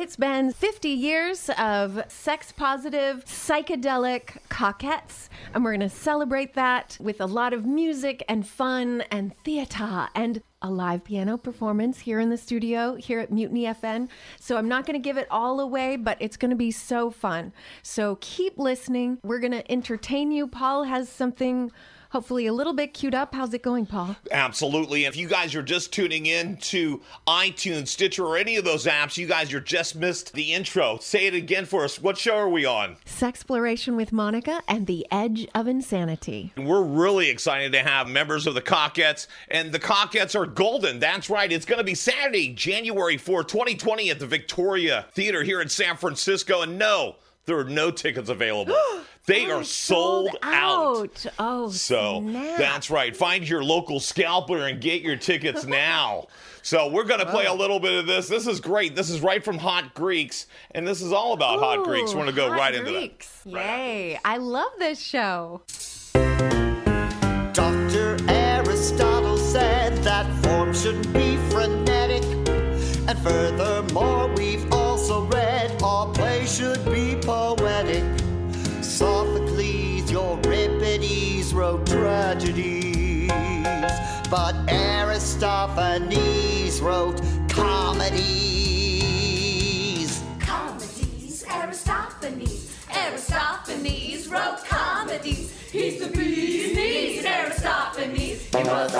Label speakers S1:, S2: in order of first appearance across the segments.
S1: It's been 50 years of sex positive, psychedelic Cockettes, and we're going to celebrate that with a lot of music and fun and theater and a live piano performance here in the studio here at Mutiny FM. So I'm not going to give it all away, but it's going to be so fun. So keep listening. We're going to entertain you. Paul has something hopefully a little bit queued up. How's it going, Paul?
S2: Absolutely. If you guys are just tuning in to iTunes, Stitcher, or any of those apps, you guys are just missed the intro. Say it again for us. What show are we on?
S1: Sexploration with Monica and the Edge of Insanity.
S2: We're really excited to have members of the Cockettes, and the Cockettes are golden. That's right. It's going to be Saturday, January 4, 2020, at the Victoria Theater here in San Francisco. And no, there are no tickets available. They
S1: Oh,
S2: are sold, out.
S1: Oh,
S2: So
S1: snap.
S2: that's right. Find your local scalper and get your tickets now. So we're going to play a oh. little bit of this. This is great. This is right from Hot Greeks, and this is all about Hot Greeks. We're going to go
S1: Hot
S2: right into that.
S1: Greeks. Yay. I love this show.
S3: Dr. Aristotle said that form should be frenetic. And furthermore, Euripides wrote tragedies, but Aristophanes wrote comedies.
S4: Comedies, Aristophanes. Aristophanes wrote comedies. He's the bee's knees, Aristophanes. He was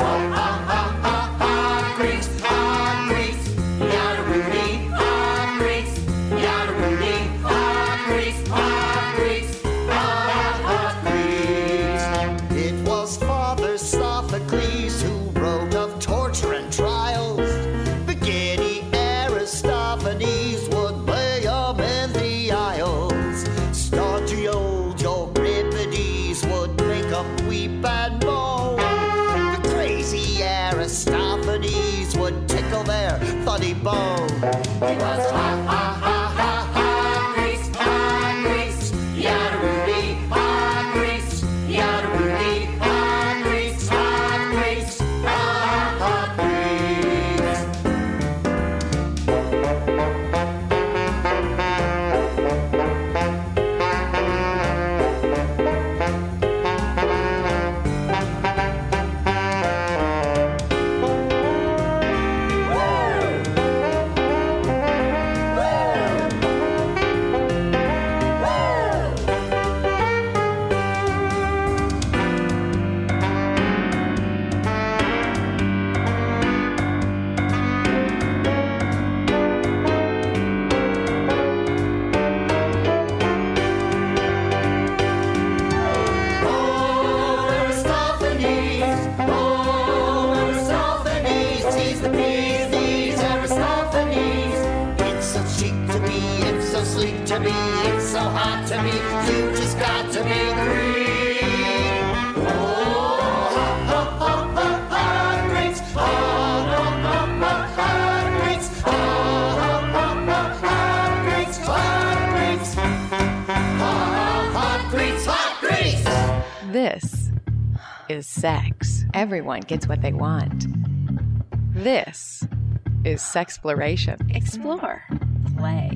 S3: Was
S5: is sex. Everyone gets what they want. This is sexploration. Explore. Play.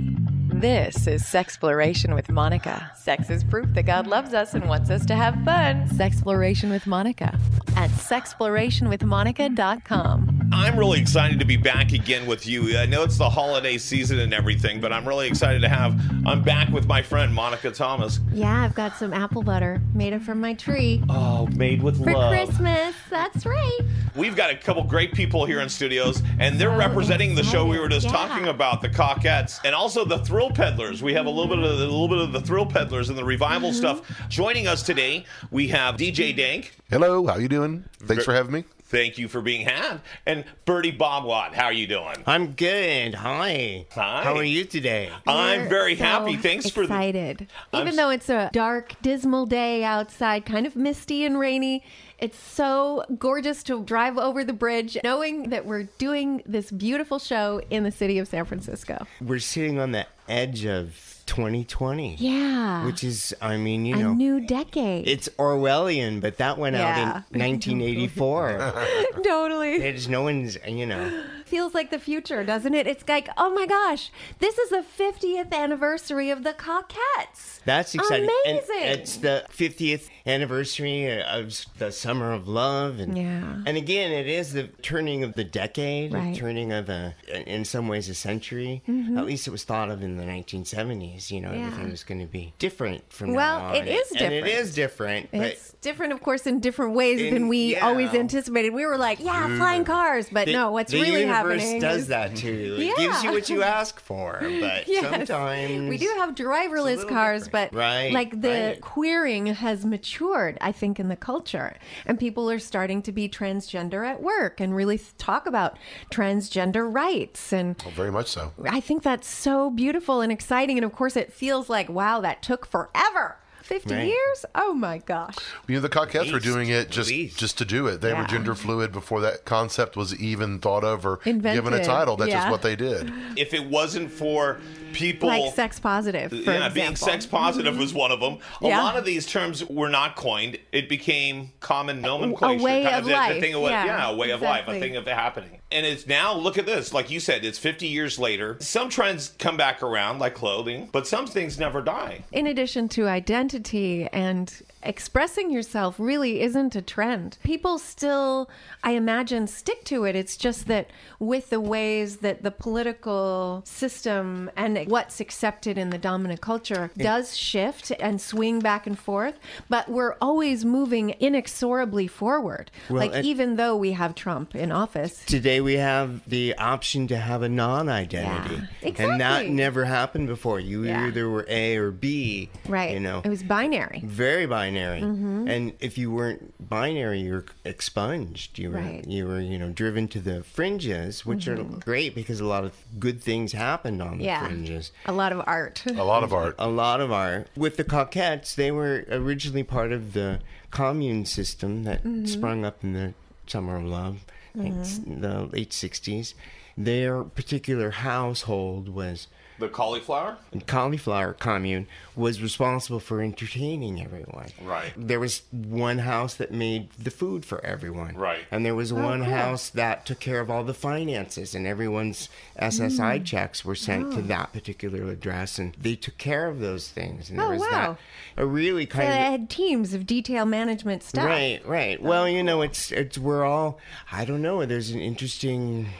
S5: This is Sexploration with Monica. Sex is proof that God loves us and wants us to have fun. Sexploration with Monica at sexplorationwithmonica.com.
S2: I'm really excited to be back again with you. I know it's the holiday season and everything, but I'm really excited to have. I'm back with my friend Monica Thomas.
S1: Yeah, I've got some apple butter made it from my tree
S2: Oh, made with
S1: for
S2: love.
S1: Christmas. That's right.
S2: We've got a couple great people here in studios, and they're
S1: So
S2: representing the show we were just
S1: excited.
S2: talking about, the Cockettes, and also the Thrill Peddlers. We have a little bit of the, a little bit of the Thrill Peddlers and the revival
S1: Mm-hmm.
S2: stuff. Joining us today, we have DJ Dank.
S6: Hello, how you doing? Thanks for having me.
S2: Thank you for being had, and Birdie-Bob Watt. How are you doing?
S7: I'm good. Hi.
S2: Hi.
S7: How are you today?
S2: I'm
S1: We're
S2: very
S1: so
S2: happy. Thanks for the.
S1: excited.
S2: I'm
S1: Even though it's a dark, dismal day outside, kind of misty and rainy, it's so gorgeous to drive over the bridge, knowing that we're doing this beautiful show in the city of San Francisco.
S7: We're sitting on the edge of 2020.
S1: Yeah.
S7: Which is, I mean, you
S1: a
S7: know,
S1: new decade.
S7: it's Orwellian, but that went
S1: Yeah.
S7: out in 1984.
S1: totally
S7: It's no one's, you know.
S1: feels like the future, doesn't it? It's like, oh my gosh, this is the 50th anniversary of the Cockettes.
S7: That's exciting. And
S1: Amazing.
S7: it's the 50th anniversary of the Summer of Love, and
S1: Yeah.
S7: and again, it is the turning of the decade,
S1: Right. Mm-hmm.
S7: turning of a, in some ways, a century. At least it was thought of in the 1970s. You know,
S1: Yeah.
S7: everything was going to be different from
S1: Well,
S7: now on.
S1: it is
S7: and it
S1: different.
S7: is different. But
S1: It's different, of course, in different ways
S7: In-
S1: than we
S7: yeah.
S1: always anticipated. We were like, yeah, flying cars, but
S7: the,
S1: no, what's
S7: the
S1: really
S7: universe
S1: happening
S7: does
S1: is
S7: that to you. It gives you what you ask for, but
S1: Yes.
S7: sometimes
S1: we do have driverless cars,
S7: different.
S1: but
S7: Right,
S1: like the
S7: right.
S1: queering has matured, I think, in the culture, and people are starting to be transgender at work and really talk about transgender rights and.
S6: Well, very much so.
S1: I think that's so beautiful and exciting. And of course, it feels like, wow, that took forever. 50
S7: Right.
S1: years? Oh my gosh.
S6: You know, the Cockettes were doing it just
S7: Least.
S6: just to do it. They were gender fluid before that concept was even thought of or given a title. That's
S1: yeah.
S6: just what they did.
S2: If it wasn't for people
S1: Like sex positive, for
S2: yeah,
S1: example.
S2: being sex positive was one of them. A
S1: Yeah.
S2: lot of these terms were not coined. It became common nomenclature.
S1: a way
S2: kind
S1: of
S2: the, the
S1: life.
S2: thing of what,
S1: Yeah,
S2: yeah, a way of life, a thing of happening. And it's now, look at this. Like you said, it's 50 years later. Some trends come back around, like clothing, but some things never die.
S1: in addition to identity and expressing yourself really isn't a trend. People still, I imagine, stick to it. It's just that with the ways that the political system and what's accepted in the dominant culture does shift and swing back and forth, but we're always moving inexorably forward.
S7: Well,
S1: like even though we have Trump in office.
S7: Today we have the option to have a non-identity,
S1: Yeah,
S7: and that never happened before. You
S1: Yeah.
S7: either were A or B,
S1: Right.
S7: You know,
S1: It was binary.
S7: very binary.
S1: Mm-hmm.
S7: And if you weren't binary, you were expunged. You were,
S1: Right. Mm-hmm.
S7: you were, you know, driven to the fringes, which are great because a lot of good things happened on the
S1: Yeah.
S7: fringes.
S1: A lot of art.
S6: A lot of art.
S7: A lot of art. With the Cockettes, they were originally part of the commune system that
S1: Mm-hmm.
S7: sprung up in the Summer of Love, I think s- the late 60s. Their particular household was
S2: The cauliflower?
S7: cauliflower commune was responsible for entertaining everyone.
S2: Right.
S7: There was one house that made the food for everyone.
S2: Right.
S7: And there was
S1: Oh,
S7: one house that took care of all the finances and everyone's SSI
S1: Mm.
S7: checks were sent
S1: Oh.
S7: to that particular address and they took care of those things. And
S1: Oh,
S7: was
S1: wow.
S7: that a really
S1: So
S7: kind
S1: they
S7: of
S1: had teams of detail management staff.
S7: Right, right. Well, you know, it's it's we're all I don't know, there's an interesting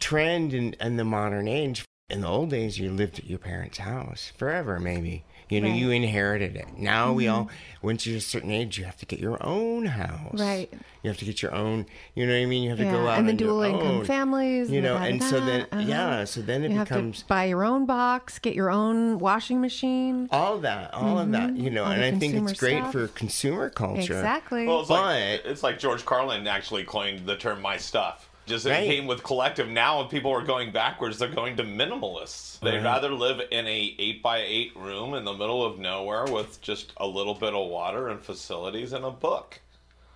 S7: trend in, in the modern age. In the old days you lived at your parents' house forever maybe. You know,
S1: Right. Mm-hmm.
S7: you inherited it. Now we all once you're a certain age you have to get your own house.
S1: Right.
S7: You have to get your own you know what I mean? You have to go out
S1: and the
S7: on your
S1: dual income
S7: own.
S1: families.
S7: You know,
S1: da,
S7: and so then
S1: Uh-huh.
S7: yeah, so then it
S1: you
S7: becomes
S1: have to buy your own box, get your own washing machine.
S7: all that, all of that, you know,
S1: Mm-hmm. All
S7: and I think it's great
S1: stuff.
S7: for consumer culture.
S1: Exactly.
S2: Well, it's like, it's like George Carlin actually coined the term "my stuff." Just it came with collective. Now, when people are going backwards, they're going to minimalists. They'd
S7: Right.
S2: rather live in a eight by eight room in the middle of nowhere with just a little bit of water and facilities and a book.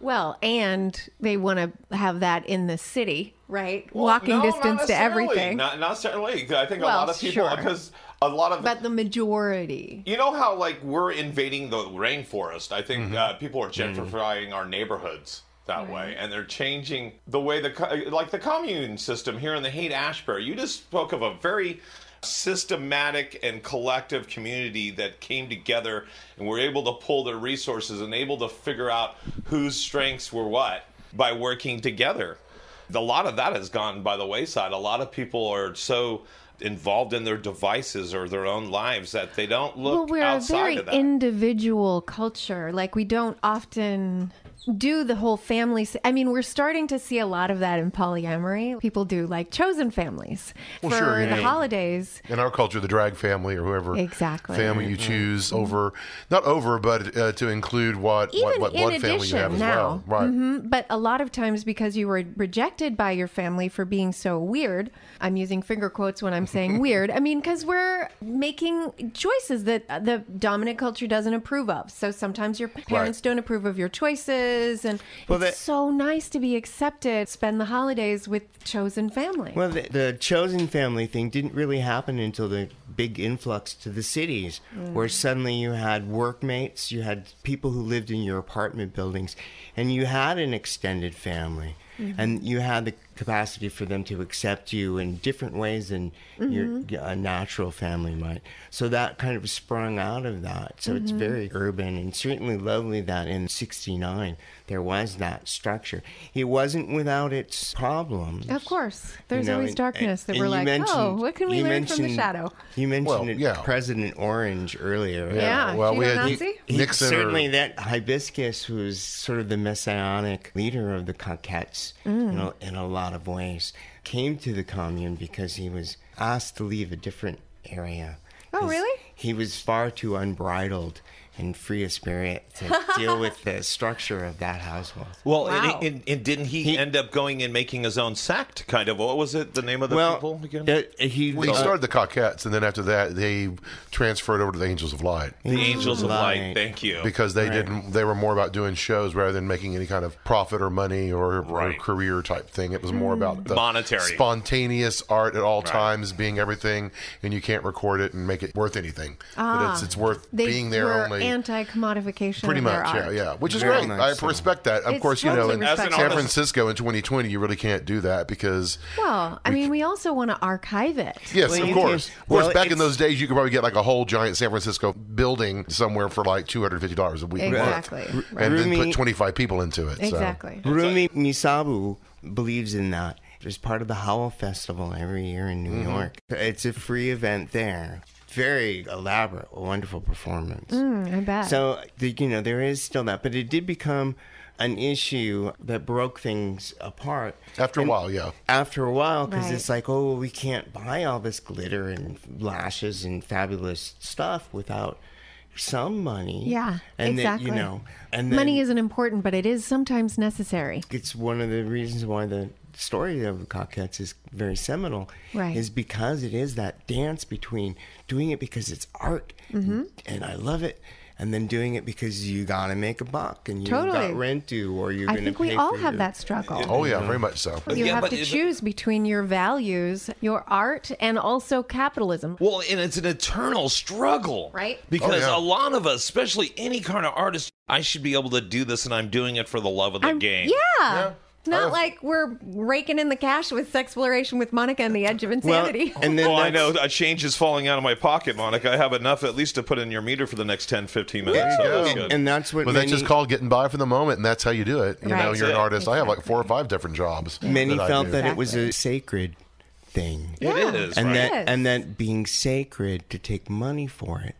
S1: well, and they want to have that in the city, right?
S2: Well,
S1: Walking
S2: no, not
S1: distance to everything.
S2: Not, not necessarily. I think a lot of people
S1: sure.
S2: because a lot of
S1: but the majority.
S2: You know how like we're invading the rainforest? I
S7: Mm-hmm.
S2: think uh, people are gentrifying our neighborhoods that way, and they're changing the way the like the commune system here in the Haight Ashbury. You just spoke of a very systematic and collective community that came together and were able to pull their resources and able to figure out whose strengths were what by working together. A lot of that has gone by the wayside. A lot of people are so involved in their devices or their own lives that they don't look
S1: well, we're a very individual culture. Like we don't often do the whole family. I mean, we're starting to see a lot of that in polyamory. People do like chosen families
S6: Well,
S1: for
S6: sure,
S1: the holidays.
S6: In our culture, the drag family or whoever
S1: Exactly.
S6: family you choose over, not over, but uh, to include what
S1: Even
S6: what, what blood family you have as
S1: now,
S6: well. Right.
S1: Mhm. but a lot of times because you were rejected by your family for being so weird. I'm using finger quotes when I'm saying weird. I mean, because we're making choices that the dominant culture doesn't approve of. So sometimes your parents don't approve of your choices, and
S7: Well,
S1: it's
S7: that-
S1: so nice to be accepted. Spend the holidays with chosen family.
S7: Well, the, the chosen family thing didn't really happen until the big influx to the cities mm. where suddenly you had workmates, you had people who lived in your apartment buildings, and you had an extended family. Mm-hmm. And you had the capacity for them to accept you in different ways than your a natural family might. So that kind of sprung out of that. So it's very urban and certainly lovely that in '69 there was that structure. It wasn't without its problems.
S1: Of course. There's
S7: You know,
S1: always
S7: and-
S1: darkness that
S7: and
S1: we're like, oh, what can we
S7: you
S1: learn from the shadow?
S7: You mentioned
S6: Well, yeah.
S7: President Orange earlier.
S1: Yeah.
S6: well, we had
S1: Nazi?
S7: He-
S6: Nixon. or-
S7: certainly, that hibiscus was sort of the messianic leader of the Cockettes
S1: Mm.
S7: in, a, in a lot of ways. Came to the commune because he was asked to leave a different area.
S1: Oh, really?
S7: He was far too unbridled and free of spirit to deal with the structure of that household.
S2: Well,
S1: Wow.
S2: and, and, and didn't he,
S7: He-
S2: end up going and making his own sect? Kind of. What was it? The name of the
S7: well,
S2: people again?
S7: he,
S6: Well, he
S7: uh,
S6: started the Cockettes, and then after that, they transferred over to the Angels of Light
S2: the Angels of Light.
S7: Light.
S2: Thank you.
S6: because they
S7: Right.
S6: didn't. They were more about doing shows rather than making any kind of profit or money or, or career type thing. It was more about the
S2: Monetary.
S6: spontaneous art at all times being everything, and you can't record it and make it worth anything. but it's it's worth being there
S1: were
S6: only.
S1: anti-commodification
S6: Pretty
S1: of their
S6: much, yeah,
S1: art.
S6: yeah. Which is
S7: Very
S6: great.
S7: much
S6: I
S7: so.
S6: respect that. Of
S1: It's
S6: course, you know, in
S2: As an
S1: respectable.
S6: San
S2: artist-
S6: Francisco in 2020, you really can't do that because
S1: Well, I mean, we also want to archive it.
S6: Yes,
S7: Well,
S6: of course.
S7: can-
S6: of course,
S7: well,
S6: back in those days, you could probably get like a whole giant San Francisco building somewhere for like two hundred fifty dollars a week, a month,
S1: Exactly.
S6: and then put twenty five people into it. so.
S1: Exactly.
S7: Rumi Missabu believes in that. It's part of the Howl Festival every year in New
S6: Mm-hmm.
S7: York. It's a free event there. Very elaborate, wonderful performance.
S1: Mm, I bet.
S7: So, the, you know, there is still that, but it did become an issue that broke things apart.
S6: After a while, yeah.
S7: After a while, because
S1: Right.
S7: it's like, oh, we can't buy all this glitter and lashes and fabulous stuff without some money.
S1: yeah,
S7: and
S1: exactly.
S7: That, you know, and then,
S1: Money isn't important, but it is sometimes necessary.
S7: it's one of the reasons why the story of the Cockettes is very seminal.
S1: Right.
S7: Is because it is that dance between doing it because it's art
S1: Mm-hmm.
S7: and I love it, and then doing it because you gotta make a buck and you
S1: Totally.
S7: got rent due or you're
S1: I
S7: gonna
S1: think
S7: pay
S1: we all have
S7: your-
S1: that struggle.
S6: Oh yeah, very much so.
S1: You
S2: Yeah,
S1: have to
S2: is it-
S1: choose between your values, your art, and also capitalism.
S2: Well, and it's an eternal struggle.
S1: Right.
S2: Because
S6: Oh, yeah.
S2: a lot of us, especially any kind of artist, I should be able to do this and I'm doing it for the love of the
S1: I'm-
S2: game.
S1: Yeah. It's not
S6: Uh,
S1: like we're raking in the cash with Sexploration with Monica and the Edge of
S7: Well,
S1: Insanity.
S7: and then
S2: Well, I know a change is falling out of my pocket, Monica. I have enough at least to put in your meter for the next 10, 15 minutes. So
S6: you
S2: that's
S6: go.
S2: good.
S7: and that's what
S6: But
S7: many,
S6: that's just called getting by for the moment, and that's how you do it. You know, you're an
S2: That's it.
S6: artist. I have like four or five different jobs.
S7: many
S6: that I
S7: felt
S6: do.
S7: that it was a sacred thing. Yeah.
S2: It is,
S7: and
S2: right?
S7: that
S1: It is.
S7: and that being sacred to take money for it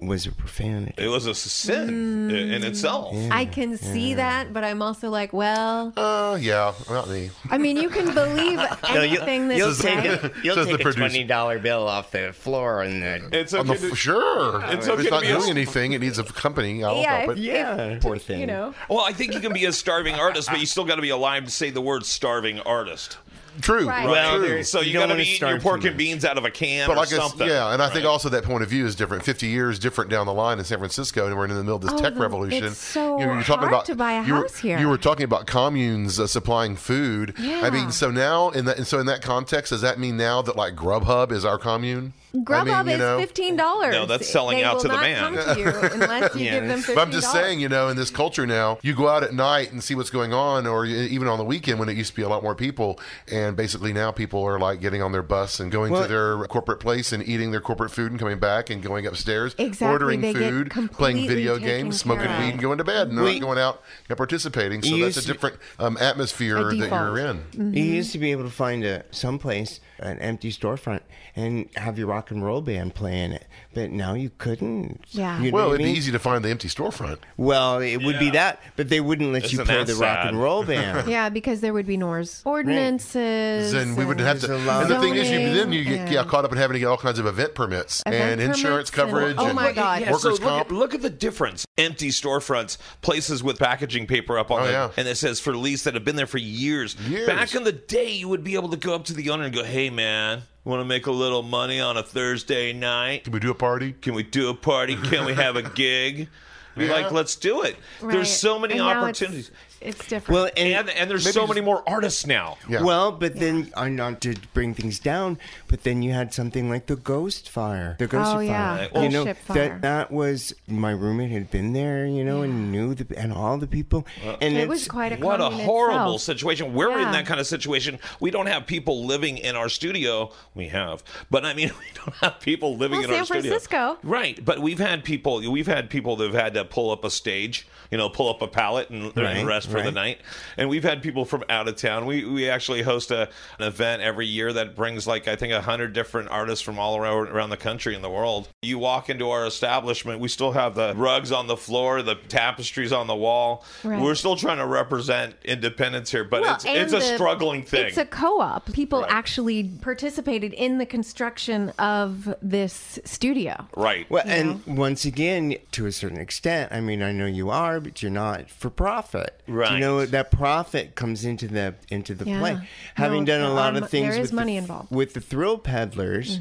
S7: was a profanity.
S2: It was a sin i- in itself.
S1: I can see that, but I'm also like, well,
S6: Uh, yeah, not me.
S1: I mean, you can believe anything that's
S7: you'll take a, you'll take a twenty dollar bill off the floor and the
S2: It's
S6: On
S2: okay.
S6: the,
S2: to-
S6: sure,
S2: It's okay
S6: it's not
S2: be a-
S6: doing anything, it needs a company. I'll
S1: Yeah,
S6: help it.
S7: yeah, poor thing.
S1: You know,
S2: well, I think you can be a starving artist, but you still got to be alive to say the word starving artist.
S6: True,
S1: Right.
S6: right,
S7: Well,
S6: true.
S2: So
S7: You
S2: you,
S7: don't
S2: got to
S7: wanna
S2: be eating your pork and beans out of a can
S6: But
S2: or
S6: like I, s-
S2: something.
S6: yeah, and I think also that point of view is different. Fifty years different down the line in San Francisco, and we're in the middle of this
S1: Oh,
S6: tech
S1: the-
S6: revolution.
S1: it's so
S6: you're
S1: hard to buy a
S6: you were,
S1: here.
S6: You were talking about communes uh, supplying food. I mean, so now in that, and so in that context, does that mean now that like Grubhub is our commune?
S1: Grubhub
S6: I mean, you
S1: is
S6: know,
S1: fifteen dollars.
S2: No, that's selling
S1: they
S2: out
S1: will
S2: to the
S1: not
S2: man.
S1: Come to you unless you
S7: Yeah.
S1: give them fifteen
S6: But I'm just saying, you know, in this culture now, you go out at night and see what's going on, or even on the weekend when it used to be a lot more people. And basically now people are like getting on their bus and going
S7: Well-
S6: to their corporate place and eating their corporate food and coming back and going upstairs,
S1: Exactly,
S6: ordering
S1: they
S6: food, playing video games, smoking weed, and going to bed, and
S7: We-
S6: not going out and participating. So that's a different um, atmosphere
S1: By
S6: that you're in.
S7: You used to be able to find a someplace an empty storefront and have your rock and roll band playing it, but now you couldn't.
S1: Yeah.
S7: You know
S6: Well, it'd
S7: mean?
S6: be easy to find the empty storefront.
S7: Well, it would be that, but they wouldn't let you
S2: Isn't
S7: play
S2: that
S7: the rock and roll band.
S1: Yeah, because there would be Norse ordinances.
S6: Then we would have to.
S7: There's a
S6: And the
S7: of
S6: thing is, you then you get yeah, caught up in having to get all kinds of event permits
S1: Event
S6: and insurance
S1: permits and-
S6: coverage.
S1: oh
S6: and
S1: my God.
S2: Yeah, so
S6: workers'
S2: look
S6: comp.
S2: at, look at the difference. Empty storefronts, places with packaging paper up on
S6: Oh,
S2: them,
S6: yeah.
S2: and it says for lease that have been there for years.
S6: Years.
S2: Back in the day, you would be able to go up to the owner and go, "Hey, man, want to make a little money on a Thursday night?
S6: Can we do a party?
S2: Can we do a party? Can we have a gig?" Be
S6: Yeah.
S2: like, let's do it.
S1: Right.
S2: There's so many
S1: And
S2: opportunities.
S1: It's different.
S7: Well, and,
S2: And and there's so many more artists now.
S6: Yeah.
S7: Well, but then uh, not to bring things down, but then you had something like the Ghost Fire. The Ghost
S1: Oh,
S7: Fire.
S1: yeah.
S7: you know
S1: Fire.
S7: that that was my roommate had been there, you know, and knew the and all the people. and
S1: it was quite a
S2: What a horrible
S1: itself.
S2: situation. We're in that kind of situation. We don't have people living in our studio. We have, but I mean, we don't have people living
S1: Well,
S2: in our
S1: San
S2: studio.
S1: Francisco.
S2: right? But we've had people. We've had people that have had to pull up a stage, you know, pull up a pallet and, and rest for the night. And we've had people from out of town. We we actually host a, an event every year that brings like I think a hundred different artists from all around around the country and the world. You walk into our establishment, we still have the rugs on the floor, the tapestries on the wall.
S1: Right.
S2: We're still trying to represent independence here, but
S1: Well,
S2: it's it's a
S1: the-
S2: struggling thing.
S1: It's a co-op. People
S2: Right.
S1: actually participated in the construction of this studio.
S2: right.
S7: Well, and once again, to a certain extent, I mean, I know you are, but you're not for profit. Do
S2: Right.
S7: You know that profit comes into the into the
S1: Yeah.
S7: play. Having
S1: No,
S7: done a lot
S1: are
S7: of things
S1: there is
S7: with the-
S1: money involved.
S7: with the Thrill Peddlers,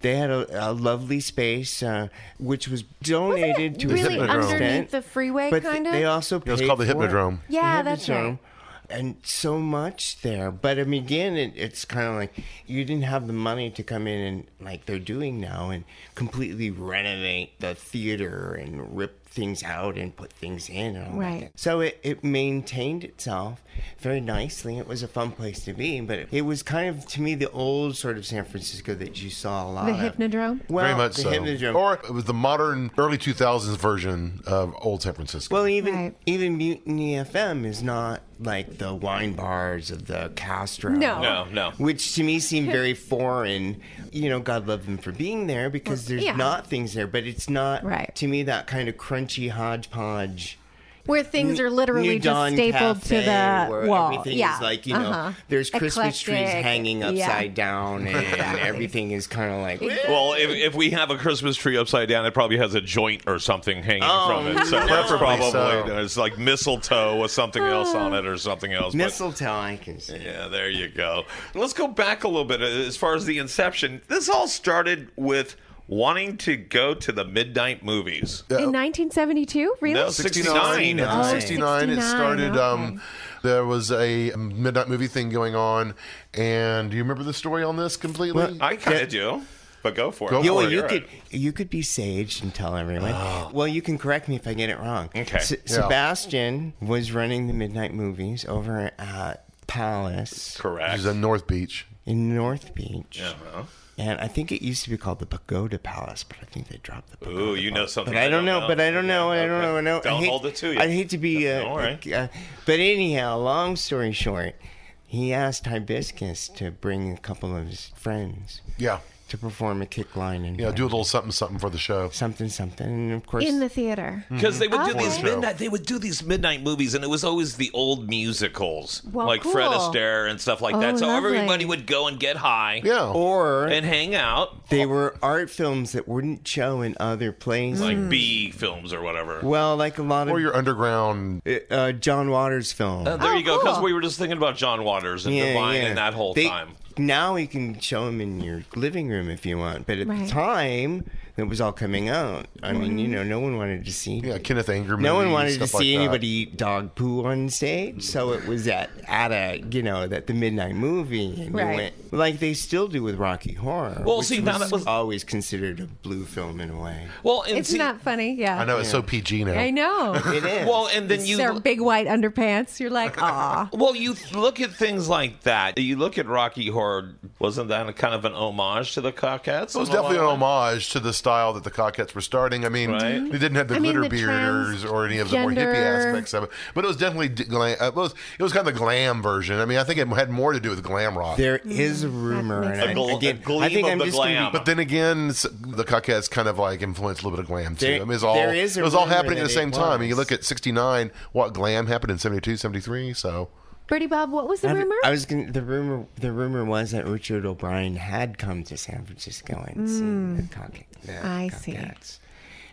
S7: they had a, a lovely space uh, which was donated to a
S1: really underneath the freeway,
S7: but
S1: kind of?
S7: They also
S6: It was called the
S7: for it.
S6: Hypnodrome.
S1: Yeah,
S7: The
S1: that's right.
S7: Hypnodrome. And so much there, but I mean, again, it, it's kind of like you didn't have the money to come in and like they're doing now and completely renovate the theater and rip things out and put things in. And all that
S1: Right.
S7: So it, it maintained itself very nicely. It was a fun place to be, but it, it was kind of to me the old sort of San Francisco that you saw a lot
S1: The
S7: of.
S1: Hypnodrome?
S7: Well,
S6: Very much
S7: the
S6: so.
S7: Hypnodrome.
S6: Or it was the modern early 2000s version of old San Francisco.
S7: Well, even
S1: Right.
S7: even Mutiny FM is not like the wine bars of the Castro.
S1: No.
S2: No, no.
S7: Which to me seemed very foreign. You know, God love them for being there because there's
S1: yeah.
S7: not things there, but it's not
S1: Right.
S7: to me that kind of crunchy hodgepodge.
S1: Where things are
S7: New
S1: literally just
S7: Dawn
S1: stapled
S7: Cafe,
S1: to the
S7: where
S1: wall.
S7: Everything
S1: yeah.
S7: is like you know,
S1: Uh-huh.
S7: there's Christmas trees
S1: Eclectic.
S7: hanging
S1: Yeah.
S7: upside down, and, and everything is kind of like.
S2: well, if, if we have a Christmas tree upside down, it probably has a joint or something hanging
S7: Oh,
S2: from it. So
S7: no.
S2: that's probably
S6: so.
S2: it's like mistletoe with something else on it or something else. but-
S7: Mistletoe, I can see.
S2: Yeah, there you go. Let's go back a little bit as far as the inception. This all started with wanting to go to the midnight movies.
S1: In 1972? Really?
S2: No,
S6: 69.
S2: 69.
S6: In
S7: Oh,
S6: 69. It started.
S1: okay.
S6: Um, there was a midnight movie thing going on, and do you remember the story on this completely?
S7: Well,
S2: I kind of do, but go for
S6: Go
S2: it.
S7: Yeah,
S6: for
S7: well,
S6: it,
S7: you could
S2: right.
S7: you could be saged and tell everyone. Well, you can correct me if I get it wrong.
S2: Okay.
S7: Se- Sebastian was running the midnight movies over at Palace
S2: correct.
S6: Which is in North Beach.
S7: in North Beach,
S2: Uh-huh.
S7: And I think it used to be called the Pagoda Palace, but I think they dropped the. Pagoda
S2: Ooh, you know
S7: Palace.
S2: something
S7: But I don't know. But I don't know. I don't
S2: Okay.
S7: know. I know.
S2: Don't
S7: hate-
S2: hold it to you.
S7: I hate to be. Uh,
S2: All right.
S7: uh, but anyhow, long story short, he asked Hibiscus to bring a couple of his friends
S6: Yeah.
S7: To perform a kick line and
S6: Yeah, do a little something something for the show.
S7: something something, and of course
S1: In the theater.
S2: Because they would do
S1: Okay.
S2: these midnight, they would do these midnight movies, and it was always the old musicals,
S1: Well,
S2: like Fred
S1: cool.
S2: Astaire and stuff like
S1: Oh,
S2: that. So
S1: lovely.
S2: everybody would go and get high,
S6: Yeah.
S7: or
S2: and hang out,
S7: They were art films that wouldn't show in other places.
S2: like B films or whatever.
S7: well, like a lot of
S6: or your underground.
S7: uh, John Waters film.
S2: Uh, there
S1: Oh,
S2: you go. Because
S1: cool.
S2: we were just thinking about John Waters and Divine and that whole
S7: They-
S2: time.
S7: Now you can show them in your living room if you want, but at
S1: Right.
S7: the time it was all coming out. I mean, you know, no one wanted to see.
S6: Yeah, Kenneth Anger
S7: No one wanted to
S6: stuff like
S7: see
S6: that.
S7: anybody eat dog poo on stage, so it was at at a you know at the midnight movie, and
S1: Right.
S7: you went like they still do with Rocky Horror.
S2: Well,
S7: which
S2: see, now that was-
S7: always considered a blue film in a way.
S2: Well, and
S1: It's
S2: see,
S1: not funny. Yeah.
S6: I know it's so PG now.
S1: I know.
S7: It is.
S2: Well, and then you
S1: Their big white underpants. You're like, ah.
S2: Well, you look at things like that. You look at Rocky Horror. Wasn't that a kind of an homage to the Cockettes?
S6: It was definitely an homage to the style that the Cockettes were starting. I mean,
S2: Right.
S6: they didn't have the
S1: I mean,
S6: glitter
S1: the
S6: bearders or any of the more hippie aspects of it, but it was definitely glam. uh, It was it was kind of the glam version. I mean, I think it had more to do with glam rock.
S7: There is a rumor,
S1: makes
S7: and I,
S2: A gl-
S7: again,
S2: a gleam
S7: I think
S2: of
S7: I'm
S2: the
S7: just gonna be-
S6: but then again, the Cockettes kind of like influenced a little bit of glam too.
S7: There-
S6: I mean, it's all
S7: there is a
S6: it was all happening at the same
S7: it
S6: time. And you look at '69, what glam happened in '72, '73. So
S1: Birdie Bob, what was the
S7: I,
S1: rumor?
S7: I was gonna, the rumor. The rumor was that Richard O'Brien had come to San Francisco and seen the, Cock, the
S1: Hmm. I see.
S7: Cockettes.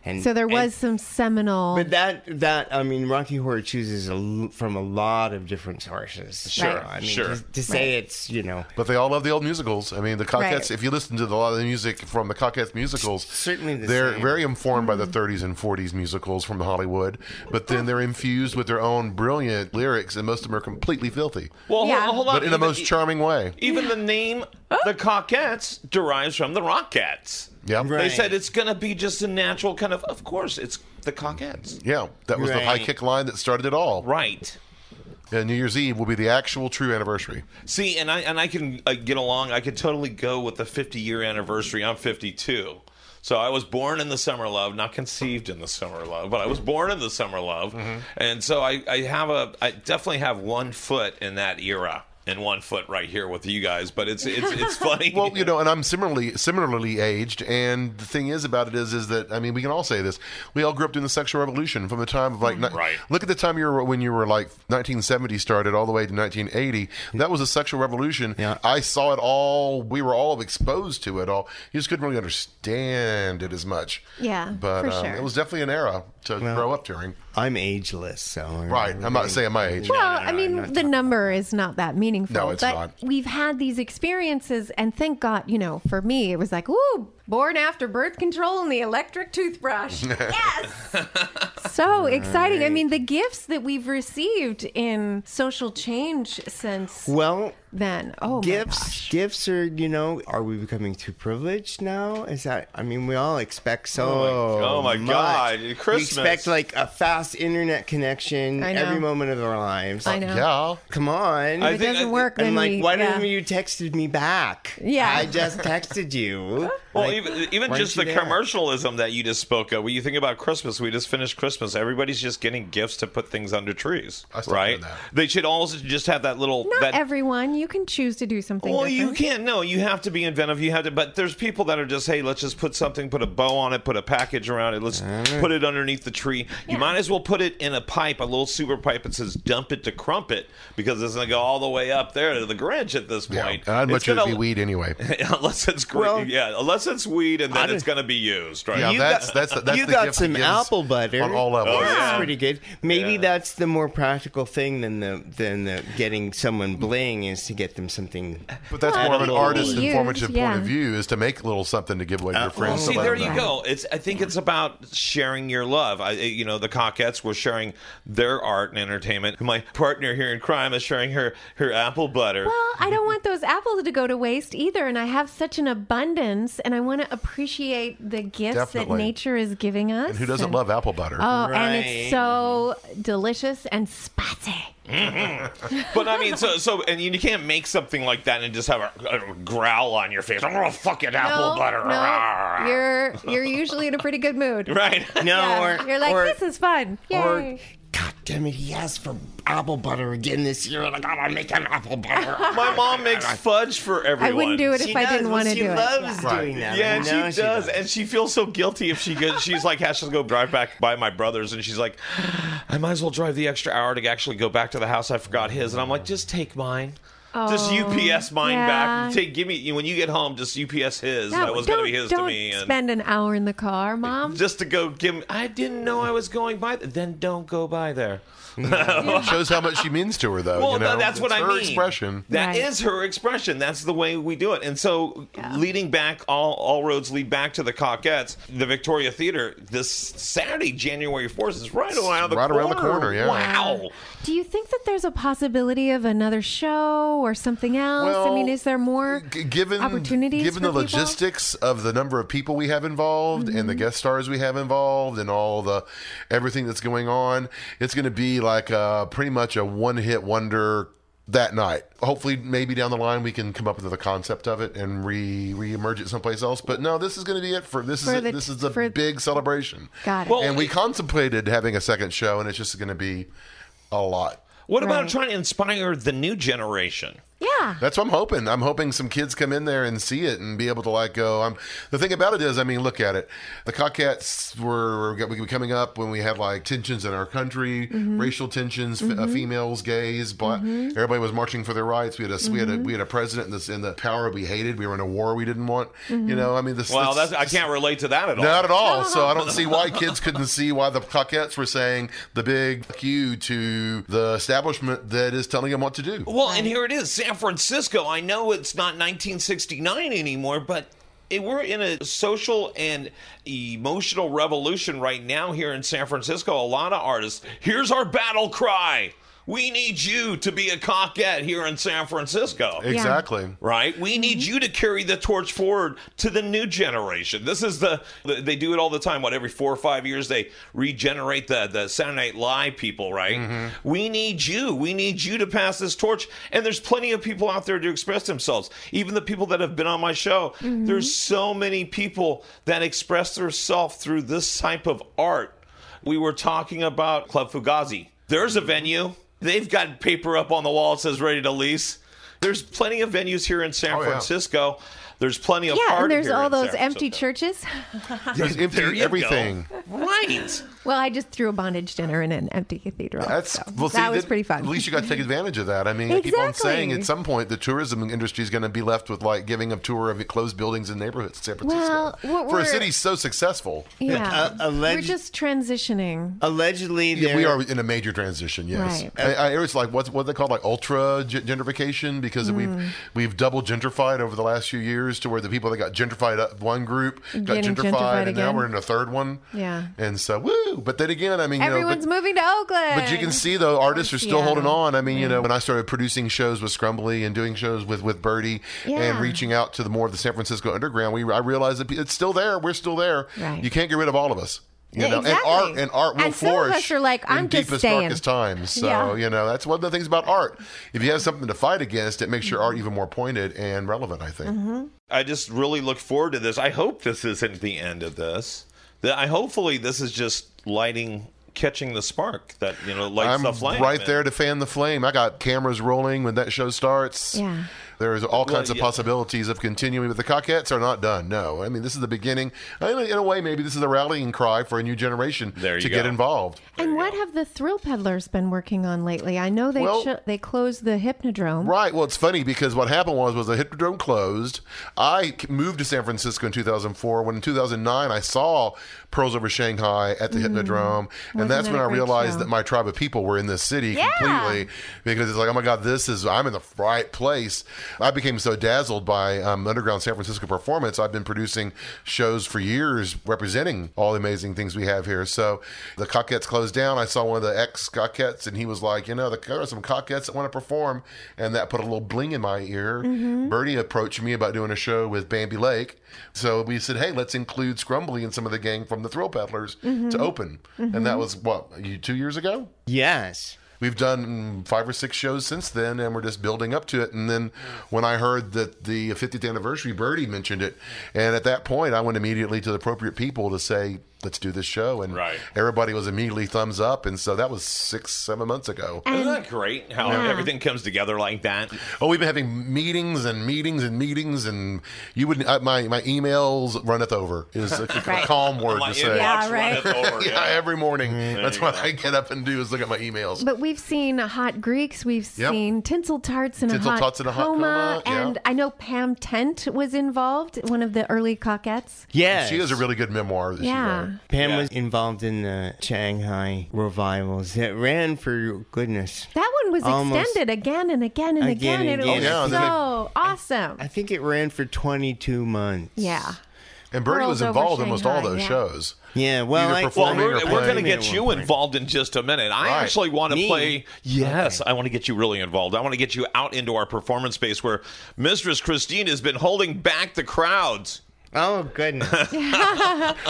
S7: And
S1: So there
S7: and-
S1: was some seminal.
S7: But that that I mean, Rocky Horror chooses a l from a lot of different sources.
S2: Sure,
S7: I mean,
S2: sure.
S7: To, to say it's you know
S6: But they all love the old musicals. I mean, the Cockettes.
S1: Right.
S6: If you listen to the, a lot of the music from the Cockettes musicals,
S7: Certainly the
S6: they're
S7: same.
S6: very informed
S1: Mm-hmm.
S6: by the 30s and 40s musicals from Hollywood. But then they're infused with their own brilliant lyrics, and most of them are completely filthy,
S2: Well,
S1: Yeah.
S2: hold, hold on.
S6: but in the most charming way.
S2: Even the name, the Cockettes, derives from the Rockettes.
S6: Yeah,
S7: Right.
S2: They said it's going to be just a natural kind of. Of course, it's the Cockettes.
S6: yeah. That was the high
S7: Right.
S6: kick line that started it all.
S2: Right.
S6: And New Year's Eve will be the actual true anniversary.
S2: See, and I and I can uh, get along. I could totally go with the 50 year anniversary. I'm 52. So I was born in the summer love, not conceived in the summer love, but I was born in the summer love,
S6: Mm-hmm.
S2: and so I, I have a I definitely have one foot in that era and one foot right here with you guys. But it's it's it's funny.
S6: Well, you know, and I'm similarly similarly aged, and the thing is about it is, is that I mean, we can all say this. We all grew up during the sexual revolution from the time of like, ni-
S2: Right.
S6: Look at the time you were when you were like 1970 started all the way to 1980. That was a sexual revolution.
S7: Yeah.
S6: I saw it all. We were all exposed to it all. You just couldn't really understand it as much.
S1: Yeah,
S6: but
S1: for
S6: um,
S1: sure.
S6: it was definitely an era to grow up during.
S7: I'm ageless, so
S6: Right. I'm not saying my age.
S1: Well, I mean, the number is not that meaningful.
S6: No, it's
S1: but
S6: not.
S1: We've had these experiences, and thank God, you know, for me, it was like, ooh, born after birth control and the electric toothbrush. yes. so exciting. I mean, the gifts that we've received in social change since
S7: Well,
S1: then. Oh, my
S7: gifts
S1: gosh.
S7: gifts are you know are we becoming too privileged now is that i mean we all expect so
S2: Oh my- oh my
S7: much.
S2: God,
S7: we
S2: Christmas.
S7: expect like a fast internet connection
S1: I know.
S7: every moment of our lives
S1: I know.
S6: Yeah.
S7: come on
S1: If it
S2: think-
S1: doesn't
S2: I-
S1: work, then
S7: and like
S1: we,
S7: why
S1: yeah.
S7: didn't you texted me back
S1: Yeah.
S7: i just texted you
S2: Well,
S7: Like,
S2: even even
S7: why
S2: just the
S7: there?
S2: commercialism that you just spoke of. When you think about Christmas, we just finished Christmas. Everybody's just getting gifts to put things under trees,
S6: I stopped
S2: right?
S6: that.
S2: They should also just have that little.
S1: Not
S2: that,
S1: everyone. You can choose to do something
S2: Well, you can't. No, you have to be inventive. You have to. But there's people that are just, hey, let's just put something, put a bow on it, put a package around it. Let's put it underneath the tree. You might as well put it in a pipe, a little super pipe that says "dump it to crumpet" because it's gonna go all the way up there to the Grinch at this
S6: Yeah.
S2: point.
S6: I'd
S2: It's
S6: much rather
S2: gonna-
S6: be weed anyway.
S2: unless it's great.
S7: Well,
S2: yeah, unless it's weed, and then it's going to be used, right?
S6: Yeah,
S7: You
S6: that's
S7: got-
S6: that's that's
S7: you
S6: the
S7: got
S6: gift
S7: some apple butter
S6: on all levels.
S2: Oh,
S7: That's pretty good. Maybe
S2: Yeah.
S7: that's the more practical thing than the than the getting someone bling is to get them something.
S6: But that's
S1: Well,
S6: more of an
S1: it
S6: artist
S1: used,
S6: informative point of view is to make a little something to give away to your
S7: Uh,
S6: friends.
S2: See, there you go. It's. I think it's about sharing your love. I, you know, the Cockettes were sharing their art and entertainment. My partner here in crime is sharing her her apple butter.
S1: Well, I don't want those apples to go to waste either. And I have such an abundance, and I want to appreciate the gifts that nature is giving us.
S6: And who doesn't
S1: And-
S6: love apple butter?
S1: Oh, and it's so delicious and spicy. Mm-hmm.
S2: But I mean, so so, and you can't make something like that and just have a, a growl on your face. I'm gonna fuck it, apple
S1: no,
S2: butter.
S1: no, you're you're usually in a pretty good mood.
S2: right.
S7: No,
S1: Yeah,
S7: or
S1: you're like,
S7: or,
S1: this is fun. Yay.
S7: or God damn it, he asked for apple butter again this year, and I gotta make him apple butter.
S2: My mom makes fudge for everyone.
S1: I wouldn't do it
S7: She
S1: if I
S7: does.
S1: didn't
S7: Well,
S1: want to
S7: she
S1: do it.
S7: loves
S1: Yeah.
S7: doing that.
S2: Yeah,
S7: I
S2: and
S7: know
S2: she does, and she feels so guilty if she goes. She's like has to go drive back by my brother's, and she's like, I might as well drive the extra hour to actually go back to the house. I forgot his, and I'm like, just take mine. Just
S1: Oh,
S2: UPS mine
S1: yeah.
S2: back. Take, give me when you get home. Just UPS his.
S1: No,
S2: that was gonna
S1: don't-
S2: be his
S1: don't
S2: to me, and
S1: spend an hour in the car, mom.
S2: just to go give. Me, I didn't know I was going by. th- Then don't go by there. Mm.
S6: Shows how much she means to her, though.
S2: Well,
S6: you know?
S2: tha- that's what
S6: It's
S2: I
S6: her
S2: mean.
S6: expression.
S2: That is
S1: Right.
S2: her expression. That's the way we do it. And so, leading back, all all roads lead back to the Cockettes, the Victoria Theater. This Saturday, January fourth, is right around the
S6: right
S2: corner.
S6: around the corner, yeah.
S2: Wow.
S1: Do you think that there's a possibility of another show or something else? I mean, is there more
S6: G- given
S1: opportunities
S6: given the
S1: people?
S6: logistics of the number of people we have involved and the
S1: Mm-hmm.
S6: guest stars we have involved and all the everything that's going on it's going to be like uh pretty much a one hit wonder that night hopefully maybe down the line we can come up with the concept of it and re re-emerge it someplace else but no this is going to be it for this
S1: For
S6: is
S1: the-
S6: a, this is a big celebration
S1: Got it.
S2: Well,
S6: and we
S2: it-
S6: contemplated having a second show and it's just going to be a lot
S2: What about trying to inspire the new generation?
S1: Yeah, Yeah.
S6: That's what I'm hoping. I'm hoping some kids come in there and see it and be able to like go. I'm, the thing about it is, I mean, look at it. The Cockettes were, were coming up when we had like tensions in our country,
S1: Mm-hmm.
S6: racial tensions, f- uh, females, gays, black. Everybody was marching for their rights. We had a we had a
S1: Mm-hmm.
S6: we had a president in, this, in the power we hated. We were in a war we didn't want.
S1: Mm-hmm.
S6: You know, I mean, this.
S2: Well,
S6: this-
S2: that's, I can't relate to that at all.
S6: not at all. So I don't see why kids couldn't see why the Cockettes were saying the big fuck you to the establishment that is telling them what to do.
S2: Well, and here it is, San Francisco. I know it's not 1969 anymore, but it, we're in a social and emotional revolution right now here in San Francisco. A lot of artists. Here's our battle cry. We need you to be a cockette here in San Francisco.
S6: Exactly.
S2: Right? We need mm-hmm. you to carry the torch forward to the new generation. This is the they do it all the time. What every four or five years they regenerate the the Saturday Night Live people, right? Mm-hmm. We need you. We need you to pass this torch. And there's plenty of people out there to express themselves. Even the people that have been on my show. Mm-hmm. There's so many people that express themselves through this type of art. We were talking about Club Fugazi. There's a venue. They've got paper up on the wall that says ready to lease. There's plenty of venues here in San
S6: Oh, yeah.
S2: Francisco. There's plenty of
S1: Yeah, and there's
S2: here
S1: all those empty churches.
S6: There's empty
S2: There you
S6: everything.
S2: go. Right.
S1: Well, I just threw a bondage dinner in an empty cathedral.
S6: That's
S1: so
S6: well, see,
S1: that was pretty fun.
S6: At least you got to take advantage of that. I mean, I keep on saying at some point the tourism industry is going to be left with like giving a tour of closed buildings and neighborhoods in San Francisco.
S1: Well, what
S6: For a city so successful.
S1: yeah,
S7: Uh, alleged-
S1: we're just transitioning.
S7: Allegedly,
S6: yeah, we are in a major transition. Yes,
S1: Right.
S6: I, I hear it's like what's what they call like ultra gentrification because
S1: Hmm.
S6: we've we've double gentrified over the last few years to where the people that got gentrified up one group got gentrified,
S1: gentrified
S6: and now we're in a third one.
S1: Yeah.
S6: and so woo. But then again, I mean, you know, but-
S1: Everyone's moving to Oakland.
S6: But you can see though artists are still
S1: Seattle.
S6: holding on. I mean, you know, when I started producing shows with Scrumbly and doing shows with with Birdie and reaching out to the more of the San Francisco underground, we I realized that it's still there. We're still there.
S1: Right.
S6: You can't get rid of all of us. You
S1: Yeah,
S6: know,
S1: exactly.
S6: and art and art will
S1: And some of
S6: flourish.
S1: us are like,
S6: in
S1: "I'm just
S6: deepest,
S1: staying."
S6: darkest times. So
S1: Yeah.
S6: you know, that's one of the things about art. If you have something to fight against, it makes your art even more pointed and relevant. I think.
S1: Mm-hmm.
S2: I just really look forward to this. I hope this isn't the end of this. That I hopefully this is just lighting catching the spark that, you know, lights
S6: I'm
S2: the flame.
S6: right
S2: And-
S6: there to fan the flame. I got cameras rolling when that show starts.
S1: Yeah.
S6: There's all kinds of
S2: yeah.
S6: possibilities of continuing, but the Cockettes are not done. No, I mean this is the beginning. I mean, In a way, maybe this is a rallying cry for a new generation
S2: There you
S6: to get
S2: go.
S6: involved.
S1: And what have the Thrill Peddlers been working on lately? I know they
S6: Well-
S1: cho- they closed the Hypnodrome.
S6: Right. Well, it's funny because what happened was was the Hypnodrome closed. I moved to San Francisco in 2004. When in 2009 I saw Pearls Over Shanghai at the Hypnodrome, and that's
S1: Mm. that
S6: when I realized
S1: show?
S6: that my tribe of people were in this city
S1: Yeah.
S6: completely because it's like, oh my God, this is I'm in the right place. I became so dazzled by um, underground San Francisco performance. I've been producing shows for years representing all the amazing things we have here. So the Cockettes closed down. I saw one of the ex Cockettes, and he was like, you know, there are some Cockettes that want to perform, and that put a little bling in my ear. Mm-hmm. Birdie approached me about doing a show with Bambi Lake. So we said, hey, let's include Scrumbly and some of the gang from the Thrill Peddlers mm-hmm. to open. Mm-hmm. And that was, what, you- two years ago?
S7: yes.
S6: We've done five or six shows since then, and we're just building up to it. And then when I heard that the 50th anniversary, Birdie mentioned it, and at that point, I went immediately to the appropriate people to say, "Let's do this show." And
S2: Right.
S6: everybody was immediately thumbs up, and so that was six, seven months ago.
S2: Isn't that great how
S1: Yeah.
S2: everything comes together like that?
S6: Oh, we've been having meetings and meetings and meetings, and you would uh, my my emails runneth over is a, a calm word
S2: My
S6: to say.
S1: Yeah, right.
S2: over,
S6: Yeah,
S2: yeah.
S6: every morning. That's what
S2: go.
S6: I get up and do is look at my emails.
S1: But we've seen Hot Greeks, we've
S6: Yep.
S1: seen Tinsel Tarts and
S6: Tinsel
S1: a Hot
S6: Tots and a Hot
S1: Coma,
S6: Coma, yeah.
S1: and I know Pam Tent was involved, one of the early Cockettes.
S7: Yeah.
S6: She has a really good memoir that she
S1: Yeah.
S6: Wrote.
S7: Pam
S2: Yeah.
S7: was involved in the Shanghai revivals that ran for goodness.
S1: That one was
S7: Almost-
S1: extended again and again and
S7: Again
S1: again.
S7: and
S1: and it was
S7: again.
S6: Oh, yeah, and then
S1: so awesome.
S7: I think it ran for 22 months.
S1: yeah.
S6: And Birdie was involved in almost all those
S1: yeah.
S6: shows.
S7: Yeah, well,
S6: Either
S7: I,
S2: Well, we're, we're going to get you involved in just a minute. I
S6: Right.
S2: actually want to play. Yes, I want to get you really involved. I want to get you out into our performance space where Mistress Christine has been holding back the crowds.
S7: Oh goodness!